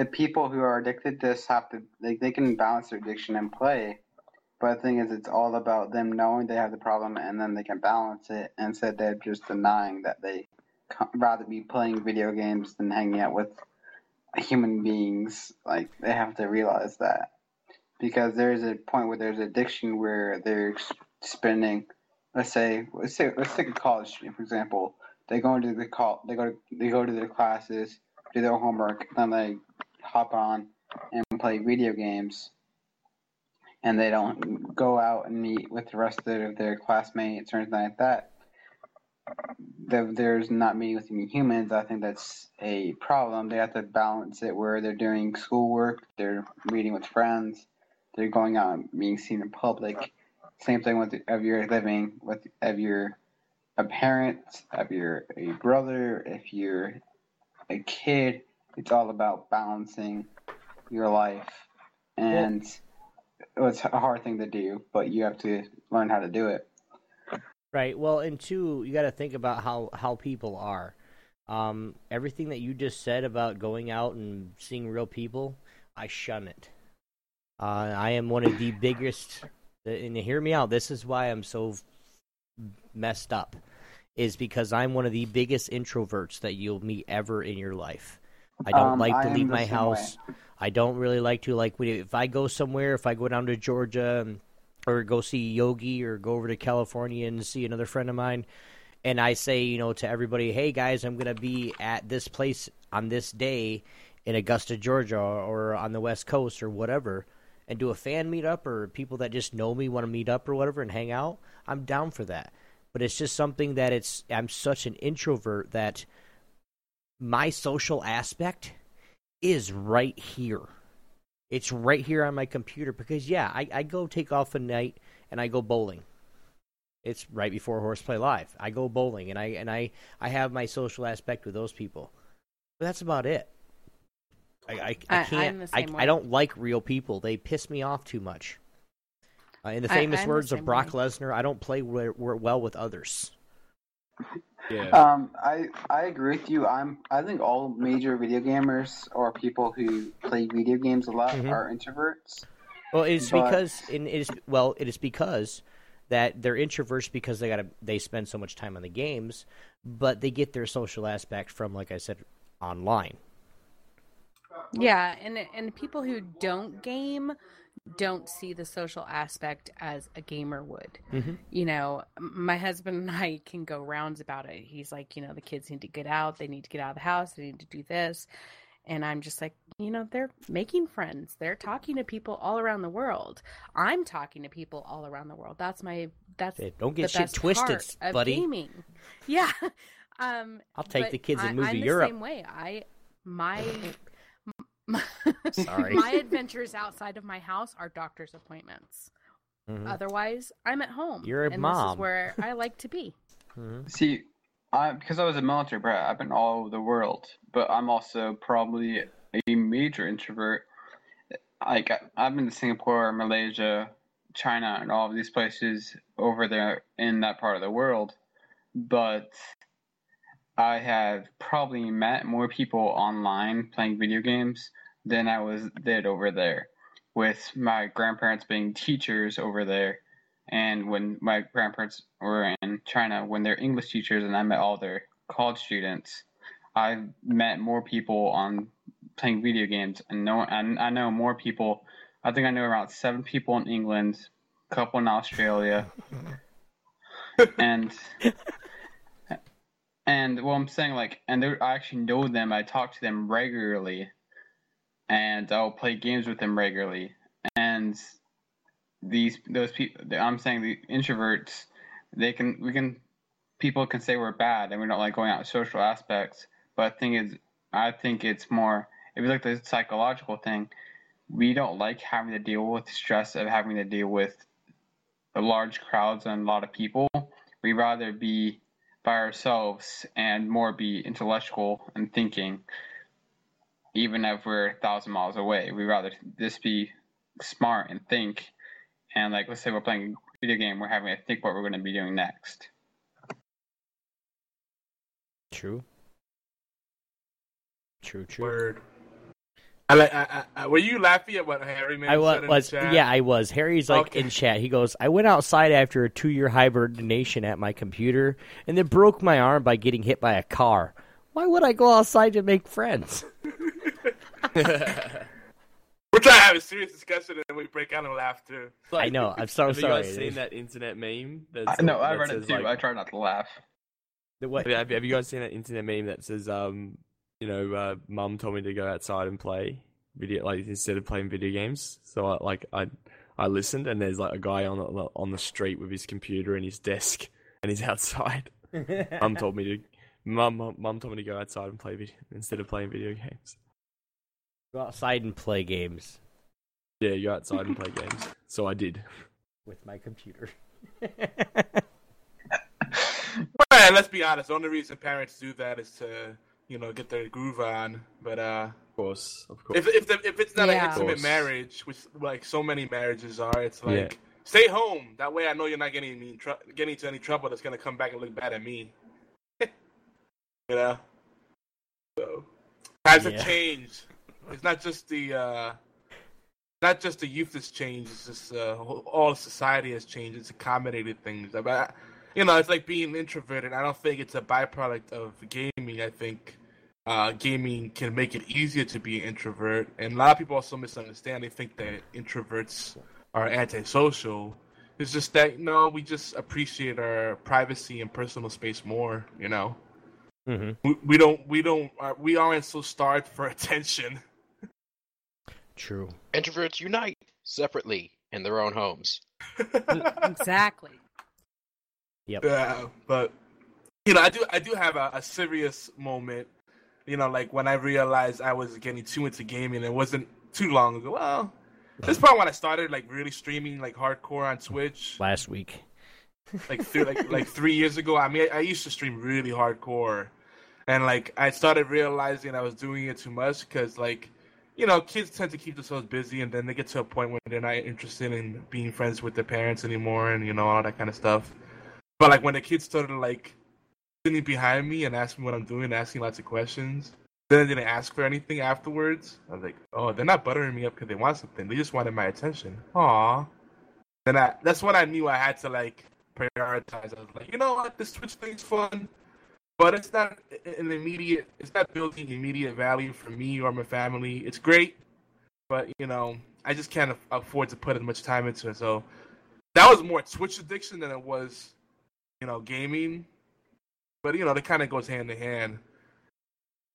the people who are addicted to this have to like they can balance their addiction and play. But the thing is, it's all about them knowing they have the problem and then they can balance it instead they're just denying that they rather be playing video games than hanging out with human beings. Like they have to realize that because there's a point where there's addiction where they're spending, let's say, let's say, let's take a college student for example. They go into the call, they go to they go to their classes, do their homework, then they hop on and play video games, and they don't go out and meet with the rest of their classmates or anything like that. There- There's not meeting with humans. I think that's a problem. They have to balance it where they're doing schoolwork, they're meeting with friends, they're going out and being seen in public. Same thing with if you're living with if you're a parent, if you're a brother, if you're a kid. It's all about balancing your life, and it's a hard thing to do, but you have to learn how to do it. Right. Well, and two, you got to think about how how people are. Um, everything that you just said about going out and seeing real people, I shun it. Uh, I am one of the biggest, and hear me out. This is why I'm so messed up, is because I'm one of the biggest introverts that you'll meet ever in your life. I don't Um, like to am leave my house. I don't really like to like if I go somewhere, if I go down to Georgia or go see Yogi or go over to California and see another friend of mine, and I say, you know, to everybody, hey guys, I'm gonna be at this place on this day in Augusta, Georgia, or on the West Coast or whatever, and do a fan meetup or people that just know me want to meet up or whatever and hang out, I'm down for that. But it's just something that it's I'm such an introvert that my social aspect is right here. It's right here on my computer because yeah, I, I go take off a night and I go bowling. It's right before Horseplay Live. I go bowling and I and I, I have my social aspect with those people. But that's about it. I I, I I- can't I, I don't like real people. They piss me off too much. Uh, in the famous I'm the words of same Brock Lesnar, I don't play we- we- well with others. Yeah. Um, I I agree with you. I'm I think all major video gamers or people who play video games a lot Mhm. are introverts. Well, it's But- because and it is well, it is because that they're introverts because they got to they spend so much time on the games, but they get their social aspect from, like I said, online. Yeah, and and people who don't game don't see the social aspect as a gamer would. Mhm. You know, my husband and I (laughs) can go rounds about it. He's like, you know, the kids need to get out, they need to get out of the house, they need to do this. And I'm just like, you know, they're making friends. They're talking to people all around the world. I'm talking to people all around the world. That's my that's Hey, don't get shit twisted, buddy. Gaming. (laughs) Yeah. (laughs) Um I'll take the kids and I- move to I'm Europe. The same way. I my (laughs) Sorry. my adventures outside of my house are doctor's appointments. Mhm. Otherwise, I'm at home. You're a and This mom. is where (laughs) I like to be. Mhm. See, I because I was a military brat, I've been all over the world, but I'm also probably a major introvert. Like I've been to Singapore, Malaysia, China, and all of these places over there in that part of the world, but I have probably met more people online playing video games than I was did over there. With my grandparents being teachers over there, and when my grandparents were in China, when they're English teachers, and I met all their college students, I've met more people on playing video games, and know and I know more people. I think I know around seven people in England, a couple in Australia, (laughs) and and well, I'm saying like, and I actually know them. I talk to them regularly, and I'll play games with them regularly. And these those people, I'm saying the introverts, they can we can people can say we're bad and we don't like going out social aspects. But I think it's I think it's more if you look at the psychological thing, we don't like having to deal with stress of having to deal with the large crowds and a lot of people. We rather be by ourselves and more be intellectual and thinking, even if we're a thousand miles away. We'd rather just be smart and think. And like, let's say we're playing a video game, we're having to think what we're going to be doing next. True. True. True. Word. I. I, I, were you laughing at what Harry man I said was, in was chat? yeah, I was. Harry's like Okay. in chat. He goes, "I went outside after a two-year hibernation at my computer, and then broke my arm by getting hit by a car. Why would I go outside to make friends?" (laughs) (laughs) We're trying to have a serious discussion and then we break out and laugh too. I know. I'm so (laughs) have sorry. you guys seen that internet meme? I, That's no, I that read it too. like- I try not to laugh. The what? Have, have you guys seen that internet meme that says, um, you know, uh, mum told me to go outside and play video, like instead of playing video games. So I, like I, I listened, and there's like a guy on the on the street with his computer and his desk, (laughs) and he's outside. (laughs) mum told me to, mum, mum, mum told me to go outside and play video instead of playing video games. Go outside and play games Yeah, you go outside and play games. So I did. with my computer. (laughs) Well, let's be honest. The only reason parents do that is to, you know, get their groove on. But uh, Of course, of course. if if the, if it's not Yeah. an intimate marriage, which like so many marriages are, it's like Yeah. stay home. That way, I know you're not getting me tr- getting into any trouble that's gonna come back and look bad at me. (laughs) you know. So times Yeah. have changed. It's not just the uh, not just the youth has changed. It's just uh, all society has changed. It's accommodated things. But you know, it's like being introverted. I don't think it's a byproduct of gaming. I think uh, gaming can make it easier to be an introvert, and a lot of people also misunderstand. They think that introverts are antisocial. It's just that no, we just appreciate our privacy and personal space more. You know, hmm we, we don't we don't uh, we aren't so starved for (laughs) attention. True. Introverts unite separately in their own homes. (laughs) exactly. Yep. Yeah, but you know, I do I do have a, a serious moment. You know, like when I realized I was getting too into gaming. It wasn't too long ago. Well, this is probably when I started like really streaming like hardcore on Twitch. Last week. like th- like (laughs) like three years ago. I mean, I, I used to stream really hardcore, and like I started realizing I was doing it too much because like you know kids tend to keep themselves busy, and then they get to a point where they're not interested in being friends with their parents anymore, and you know all that kind of stuff. But like when the kids started like sitting behind me and asking what I'm doing, asking lots of questions. Then they didn't ask for anything afterwards. I was like, oh, they're not buttering me up because they want something. They just wanted my attention. Aw. Then I, that's when I knew I had to like prioritize. I was like, you know what, this Twitch thing's fun, but it's not an immediate. It's not building immediate value for me or my family. It's great, but you know, I just can't afford to put as much time into it. So that was more Twitch addiction than it was, you know, gaming. But you know, it kind of goes hand in hand.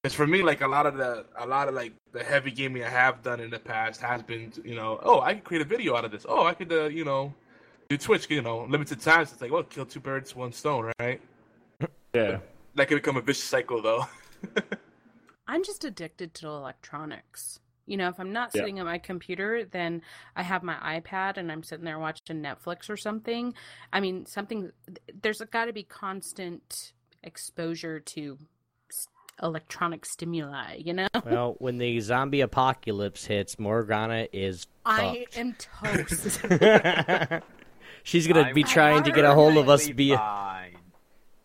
Because for me, like a lot of the, a lot of like the heavy gaming I have done in the past has been, you know, oh, I could create a video out of this. Oh, I could, uh, you know, do Twitch. You know, limited times. It's like, well, kill two birds, one stone, right? Yeah. That could become a vicious cycle, though. (laughs) I'm just addicted to electronics. You know, if I'm not Yeah. sitting at my computer, then I have my iPad and I'm sitting there watching Netflix or something. I mean, something, there's got to be constant exposure to electronic stimuli, you know? (laughs) Well, when the zombie apocalypse hits, Morgana is I am toast. (laughs) (laughs) She's gonna be trying to get a hold of us perfectly via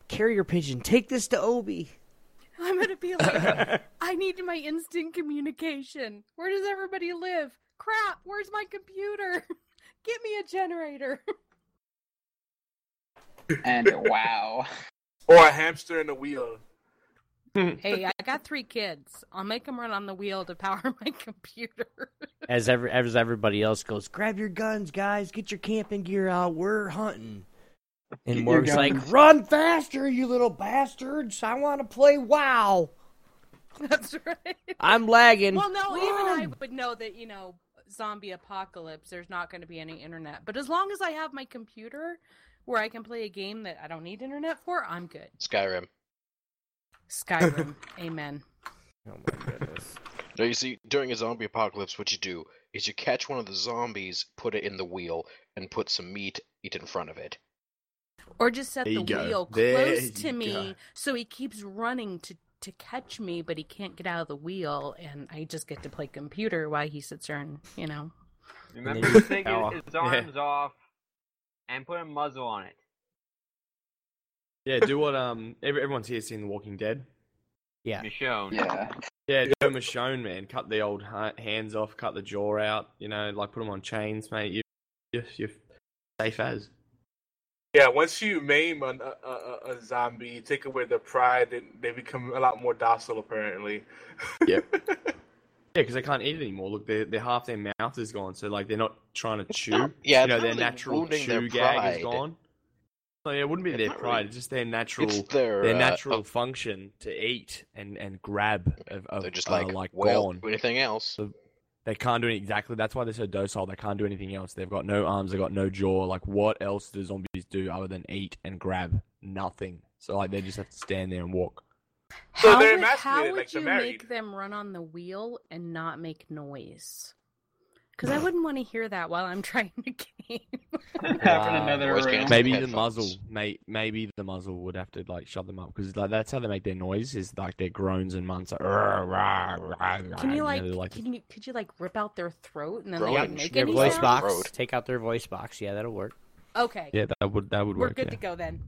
carrier pigeon. Take this to Obi. I'm going to be like, I need my instant communication. Where does everybody live? Crap, where's my computer? Get me a generator. And wow. Or a hamster in a wheel. (laughs) hey, I got three kids. I'll make them run on the wheel to power (laughs) my computer. As every as everybody else goes, grab your guns, guys, get your camping gear out. We're hunting. And Get your Morg's like, run faster, you little bastards! I want to play WoW. (laughs) That's right. I'm lagging. Well, no, even I would know that you know zombie apocalypse. There's not going to be any internet, but as long as I have my computer where I can play a game that I don't need internet for, I'm good. Skyrim. Skyrim, (laughs) amen. Oh my goodness. No, you see, during a zombie apocalypse, what you do is you catch one of the zombies, put it in the wheel, and put some meat eat in front of it. Or just set the go. wheel There close to me go. so he keeps running to to catch me, but he can't get out of the wheel, and I just get to play computer while he sits there and you know. Remember then to take his, his Yeah. arms off and put a muzzle on it. Yeah, do what um everyone's here seen The Walking Dead. Yeah. Michonne. Yeah. Yeah, do a Michonne, man. Cut the old hands off, cut the jaw out. You know, like put them on chains, mate. You, you, you're safe as. Yeah, once you maim an, a, a, a zombie, you take away their pride, and they become a lot more docile, apparently. Yep. (laughs) Yeah, because they can't eat it anymore. Look, their their half their mouth is gone, so like they're not trying to chew. yeah, you know their natural chew their gag is gone. So yeah, it wouldn't be It's their pride. really- It's just their natural their, their uh, natural uh, function to eat and and grab of, of They're just uh, like, like well, gone. anything else? So they can't do it exactly. That's why they're so docile. They can't do anything else. They've got no arms. They've got no jaw. Like what else do zombies do other than eat and grab? Nothing. So like they just have to stand there and walk. So how they're would, how emasculated, would like you married. make them run on the wheel and not make noise? Because I wouldn't want to hear that while I'm (laughs) trying to game. (laughs) Having Wow. another Voice room. canceling Maybe the muzzle, may, maybe the muzzle would have to like shut them up because like that's how they make their noise is like their groans and moans. Like, "Rah, rah, rah, rah," Can you like, they're like can you could you like rip out their throat and then Groan they and make Their any voice sound? box. Road. Take out their voice box. Yeah, that'll work. Okay, yeah, that would that would work. we're good yeah. to go then.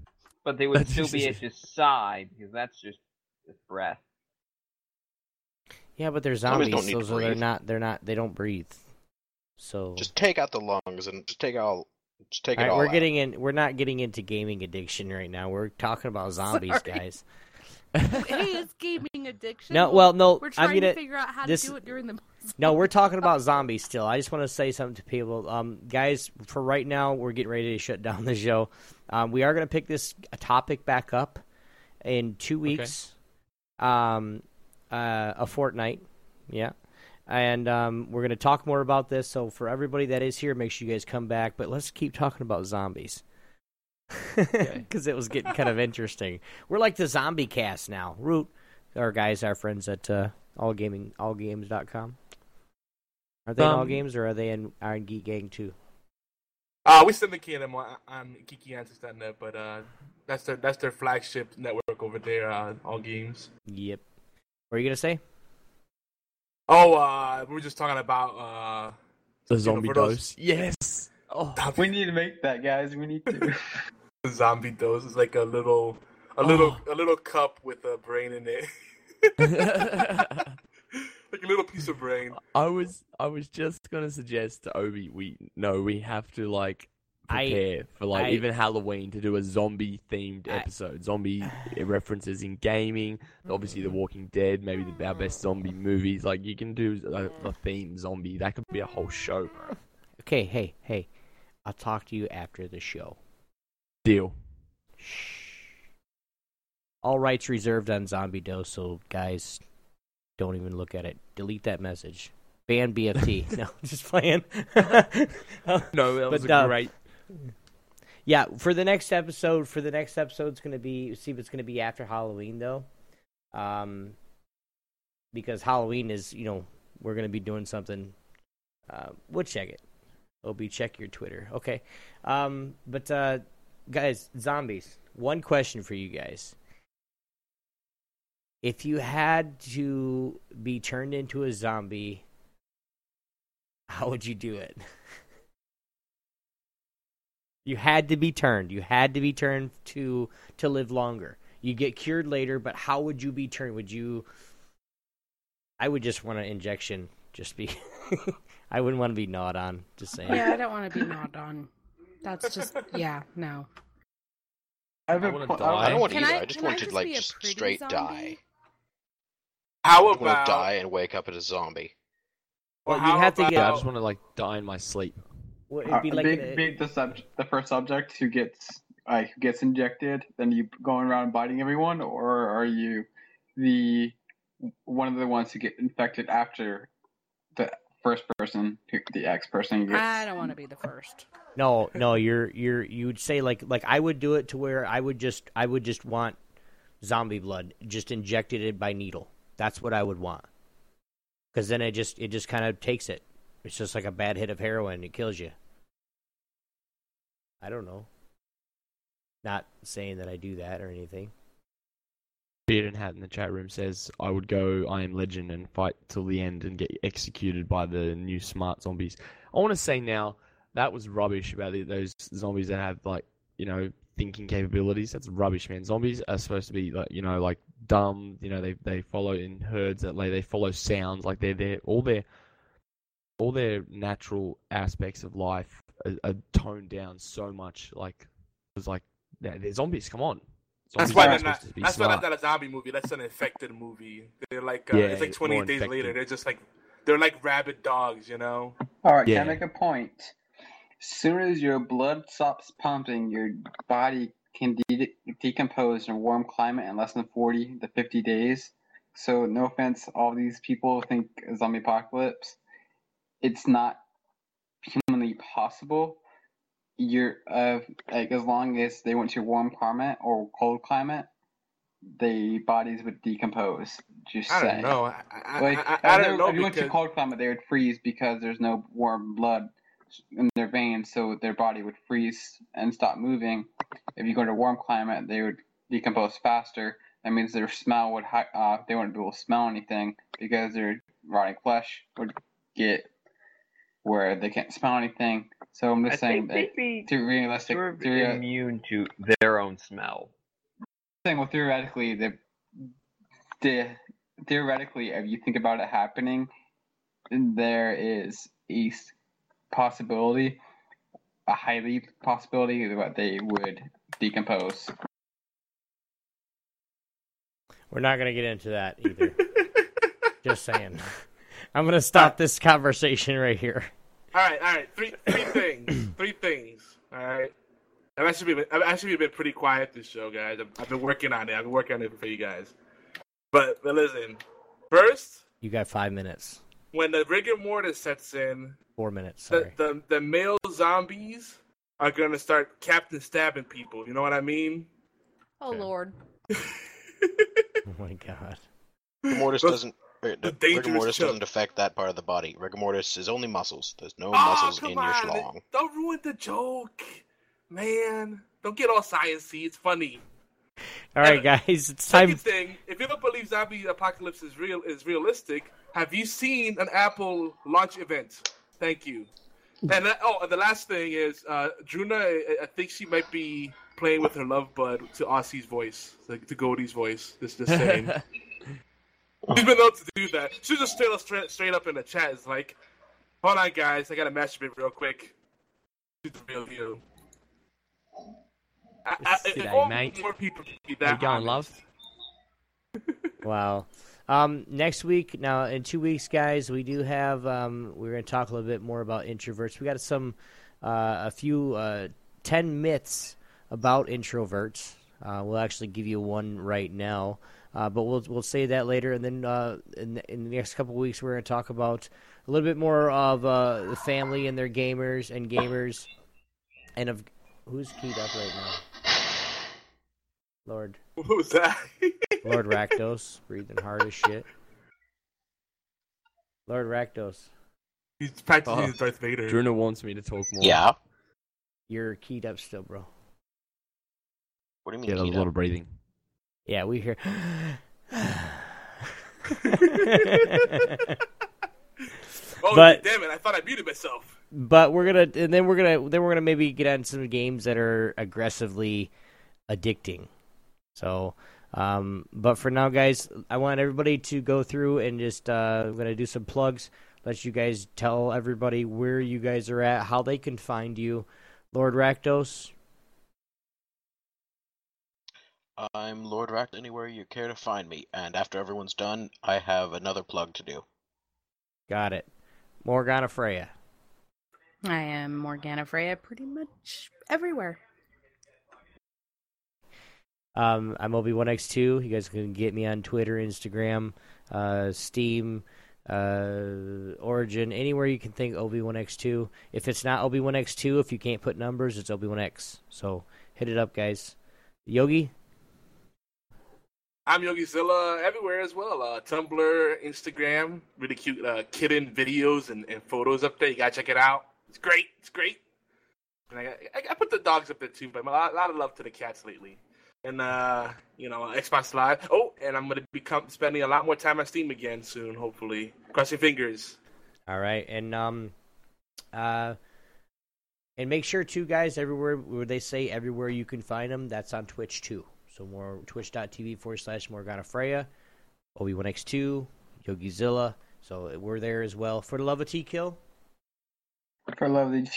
But they would That's (laughs) still just- be at your side because that's just, just breath. Yeah, but they're Zombies zombies, don't need so, to so they're not. They're not. They don't breathe. So Just take out the lungs and just take all, just take All it right, all we're out. getting in. We're not getting into gaming addiction right now. We're talking about (laughs) zombies, Sorry. guys. hey, (laughs) it's gaming addiction. No, well, no, We're I'm trying gonna- to figure out how this- to do it during the. No, we're talking about (laughs) zombies still. I just want to say something to people, um, guys. For right now, we're getting ready to shut down the show. Um, we are going to pick this topic back up in two weeks, um, uh, a fortnight. Yeah, and um, we're going to talk more about this. So for everybody that is here, make sure you guys come back. But let's keep talking about zombies. Because (laughs) it was getting kind of interesting. We're like the zombie cast now. Root, our guys, our friends at uh, allgaming, allgames.com. Are they in all Um, games or are they in Iron Geek Gang too? Uh, we syndicate them on, on GeekyAntics.net, but uh, that's their that's their flagship network over there. Uh, all games. Yep. What are you gonna say? Oh, uh, we were just talking about uh, The you know, zombie dose. Yes. Oh. (laughs) We need to make that, guys. We need to. the (laughs) (laughs) zombie dose is like a little, a little, Oh. a little cup with a brain in it, like a little piece of brain. I was I was just gonna suggest to Obi we no we have to like I- prepare for like I- even Halloween to do a zombie themed episode. Zombie references in gaming, obviously The Walking Dead, maybe the, our best zombie movies. Like you can do a, a theme zombie. That could be a whole show. bro. Okay, hey, hey. I'll talk to you after the show. Deal. Shh. All rights reserved on Zombie Dose, so guys, don't even look at it. Delete that message. Ban BFT. (laughs) no, just playing. No, that was But, a uh, great. Yeah, for the next episode, for the next episode, it's gonna be see if it's gonna be after Halloween though, um, because Halloween is you know we're gonna be doing something. Uh, we'll check it. Obi, check your Twitter, okay? Um, but uh, guys, zombies. One question for you guys: If you had to be turned into a zombie, how would you do it? (laughs) You had to be turned. You had to be turned to to live longer. You get cured later, but how would you be turned? Would you? I would just want an injection. Just be. (laughs) I wouldn't want to be gnawed on. Just saying. Yeah, I don't want to be gnawed on. That's just yeah, no. I, have I a wanna die. I don't want Can either. I- I, just can I want to like just straight zombie? die. How I want about to die and wake up as a zombie. Well, how you'd have to get. I just want to like die in my sleep. Well, Uh, big, big the sub, the first subject who gets like who gets injected, then you going around biting everyone, or are you the one of the ones who get infected after the first person, who, the X person gets? I don't want to be the first. No, no, you're you're you would say like like I would do it to where I would just I would just want zombie blood just injected it by needle. That's what I would want. Cuz then it just it just kind of takes it. It's just like a bad hit of heroin, it kills you. I don't know. Not saying that I do that or anything. Beard and Hat in the chat room says, I would go I am legend and fight till the end and get executed by the new smart zombies. I want to say now, that was rubbish about the, those zombies that have, like, you know, thinking capabilities. That's rubbish, man. Zombies are supposed to be, like, you know, like, dumb. You know, they, they follow in herds, that like, they follow sounds. Like, they're, they're, all their, all their natural aspects of life are, are toned down so much. Like, it was like, they're, they're zombies, come on. That's why are they're not. to be That's why smart. that's not a zombie movie. That's an infected movie. They're like uh, Yeah, it's like it's 28 days infected. later. They're just like they're like rabid dogs, you know. All right, Yeah. can I make a point? As soon as your blood stops pumping, your body can de- decompose in a warm climate in less than 40 to 50 days. So, no offense, all these people think a zombie apocalypse. It's not humanly possible. You're uh, like as long as they went to a warm climate or cold climate, the bodies would decompose. Just I don't saying. know. I, I, Like, I, I, don't know If you went to cold climate, they would freeze because there's no warm blood in their veins, so their body would freeze and stop moving. If you go to warm climate, they would decompose faster. That means their smell would hi- uh, they wouldn't be able to smell anything because their rotting flesh would get where they can't smell anything. So I'm just I saying think that they'd be to realistic, sort of theory- uh, immune to their own smell. saying well theoretically the the theoretically if you think about it happening there is a possibility a highly possibility that they would decompose We're not going to get into that either. (laughs) Just saying. (laughs) I'm going to stop uh, this conversation right here. All right, all right. Three, three (coughs) things. Three things. All right. I've actually been, I've actually been pretty quiet this show, guys. I've, I've been working on it. I've been working on it for you guys. But, but listen. First, You got five minutes. when the rigor mortis sets in, Four minutes. the, Sorry. the the male zombies are gonna start captain stabbing people. You know what I mean? Oh Lord. (laughs) oh my god. Mortis doesn't. Uh, the Rigor mortis choke. doesn't affect that part of the body. Rigor mortis is only muscles. There's no Oh, muscles come in your on. schlong. Don't ruin the joke, man. Don't get all sciencey. It's funny. All right, guys, it's time. Second thing, if you don't believe zombie apocalypse is real is realistic, have you seen an Apple launch event? Thank you. And that, oh, and the last thing is, uh, Druna, I, I think she might be playing with her love bud to Aussie's voice, like to Goldy's voice. This just (laughs) saying. She's been known to do that. She just straight up, straight, straight up in the chat is like, "Hold on, guys, I gotta masturbate real quick." She's the real deal. I, I, if mate. More people be that you going, honest. (laughs) love? Wow. Um, next week, now in two weeks, guys, we do have. Um, we're going to talk a little bit more about introverts. We got some, uh, a few, uh, ten myths about introverts. Uh, we'll actually give you one right now, uh, but we'll we'll say that later. And then uh, in, the, in the next couple of weeks, we're going to talk about a little bit more of uh, the family and their gamers and gamers, and of who's keyed up right now. Lord. Who's that? (laughs) Lord Rakdos, breathing hard as shit. Lord Rakdos, He's practicing Oh. his Darth Vader. Druna wants me to talk more. Yeah. you're keyed up still, bro. What do you mean? Yeah, there's a lot up? of breathing. Yeah, we hear. (laughs) Oh But- damn it! I thought I muted myself. but we're gonna, and then we're gonna, then we're gonna maybe get on some games that are aggressively addicting. So, um, but for now, guys, I want everybody to go through and just, uh, I'm gonna do some plugs. Let you guys tell everybody where you guys are at, how they can find you. Lord Rakdos, I'm Lord Rack anywhere you care to find me, and after everyone's done, I have another plug to do. Got it. Morgana Freya. I am Morgana Freya pretty much everywhere. Um, I'm ObioneX2. You guys can get me on Twitter, Instagram, uh, Steam, uh, Origin, anywhere you can think ObioneX2. If it's not ObioneX2, if you can't put numbers, it's ObioneX. So hit it up, guys. Yogi? I'm YogiZilla everywhere as well. Uh, Tumblr, Instagram, really cute uh, kitten videos and, and photos up there. You gotta check it out. It's great. It's great. And I, I, I put the dogs up there too, but a lot, a lot of love to the cats lately. And uh, you know, Xbox Live. Oh, and I'm gonna be spending a lot more time on Steam again soon. Hopefully, cross your fingers. All right, and um, uh, and make sure too, guys, everywhere where they say everywhere you can find them, that's on Twitch too. So more twitch.tv forward slash Morgana Freya, ObioneX2, YogiZilla. So we're there as well. For the love of T Kill. For love of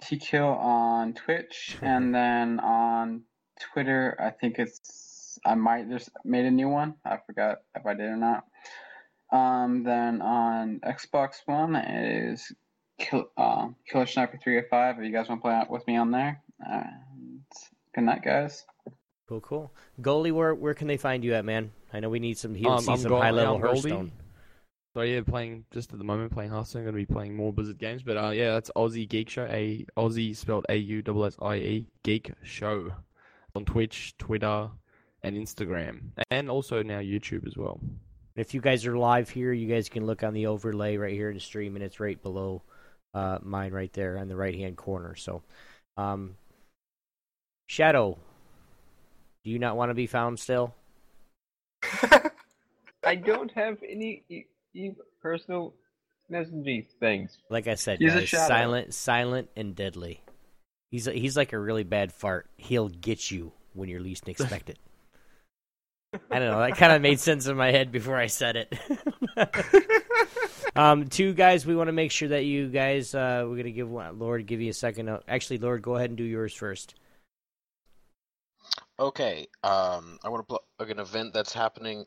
T Kill on Twitch, (laughs) and then on Twitter, I think it's I might just made a new one. I forgot if I did or not. Um, then on Xbox One it is Kill, uh, Killer Sniper 305. If you guys want to play out with me on there. Uh, good night, guys. Cool, cool. Goldy, where where can they find you at, man? I know we need some heal, Um, see I'm some high level. Hearthstone. So yeah, playing just at the moment playing Hearthstone. Going to be playing more Blizzard games, but uh, yeah, that's Aussie Geek Show. A Aussie spelled A U S S I E Geek Show on Twitch, Twitter, and Instagram, and also now YouTube as well. If you guys are live here, you guys can look on the overlay right here in the stream, and it's right below uh, mine right there on the right hand corner. So, um, Shadow, do you not want to be found still? (laughs) I don't have any e- e- personal messaging things. Like I said, He's guys, silent, silent, and deadly. He's he's like a really bad fart. He'll get you when you're least expect it. I don't know. That kind of made sense in my head before I said it. (laughs) um, two guys, we want to make sure that you guys. Uh, we're gonna give one, Lord give you a second. Uh, actually, Lord, go ahead and do yours first. Okay, um, I want to plug an event that's happening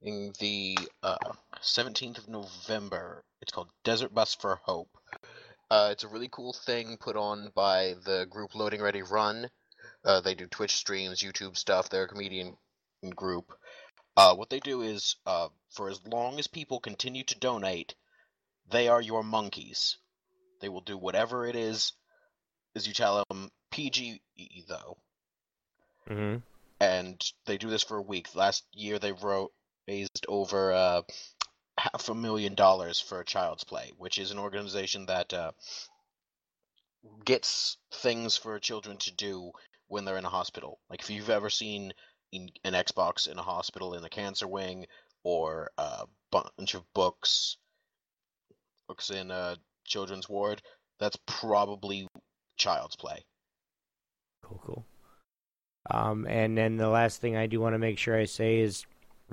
in the uh, 17th of November. It's called Desert Bus for Hope. Uh, it's a really cool thing put on by the group Loading Ready Run. Uh, they do Twitch streams, YouTube stuff. They're a comedian group. Uh, what they do is, uh, for as long as people continue to donate, they are your monkeys. They will do whatever it is, as you tell them. PG though Mm-hmm. and they do this for a week. Last year they wrote raised over uh, half a million dollars for Child's Play, which is an organization that uh, gets things for children to do when they're in a hospital. Like if you've ever seen in, an Xbox in a hospital in a cancer wing, or a bunch of books, books in a children's ward, that's probably Child's Play. Cool, cool. Um, and then the last thing I do want to make sure I say is,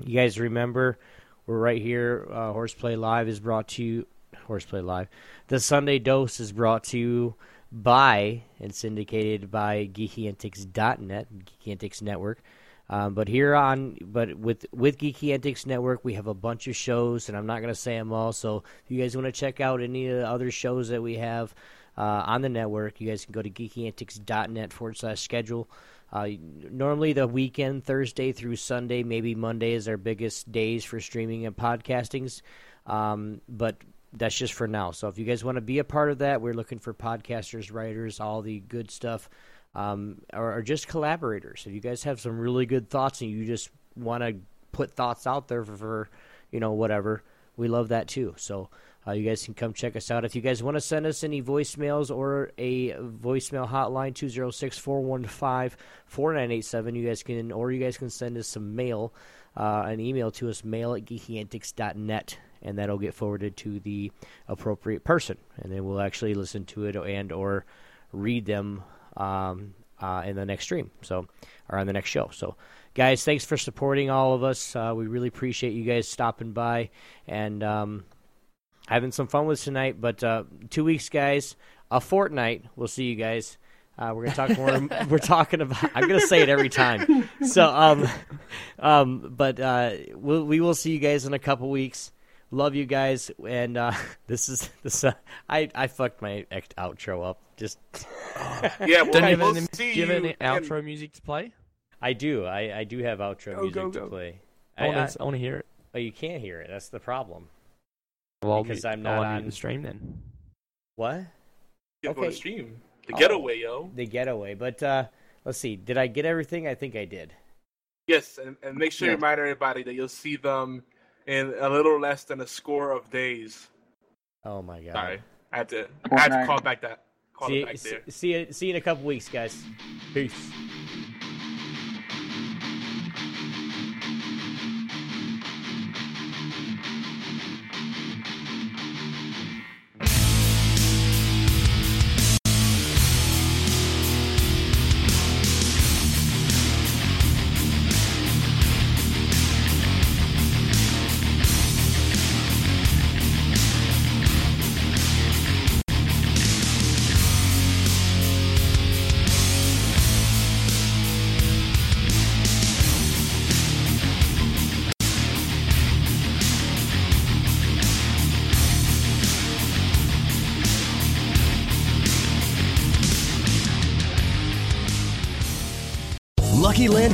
you guys remember, we're right here. Uh, Horseplay Live is brought to you. Horseplay Live. The Sunday Dose is brought to you by and syndicated by GeekyAntics.net, Geeky Network. Um, but here on, but with with Geeky Antics Network, we have a bunch of shows, and I'm not going to say them all. So if you guys want to check out any of the other shows that we have uh, on the network, you guys can go to GeekyAntics.net forward slash schedule. Uh, normally, the weekend, Thursday through Sunday, maybe Monday is our biggest days for streaming and podcastings. Um, but that's just for now. So if you guys want to be a part of that, we're looking for podcasters, writers, all the good stuff, um, or, or just collaborators. If you guys have some really good thoughts and you just want to put thoughts out there for, for, you know, whatever, we love that too. So uh, you guys can come check us out. If you guys want to send us any voicemails or a voicemail hotline, 206 415 4987, you guys can, or you guys can send us some mail, uh, an email to us, mail at geekyantics.net, and that'll get forwarded to the appropriate person. And then we'll actually listen to it and or read them um, uh, in the next stream, so or on the next show. So, guys, thanks for supporting all of us. Uh, we really appreciate you guys stopping by and um, having some fun with tonight. But uh, two weeks, guys, a fortnight. We'll see you guys. Uh, we're gonna talk more. (laughs) we're talking about. I'm gonna say it every time. So, um, um, but uh, we'll, we will see you guys in a couple weeks. Love you guys, and uh, (laughs) this is this. Uh, I I fucked my outro up. Just (laughs) Yeah, well, Don't you have we'll any, see do you have any you outro in- music to play? I do. I, I do have outro Go, music go, to play. I wanna- I wanna hear it. Oh, you can't hear it. That's the problem. Well, because I'm not on the stream then. What? Yeah, go to stream. The Oh, getaway, yo. The getaway. But uh, let's see. Did I get everything? I think I did. Yes, and, and make sure you remind everybody that you'll see them in a little less than a score of days. Oh my god. Sorry, I had to. I had to call back that. Call see, it back see, there. see you. See you in a couple weeks, guys. Peace.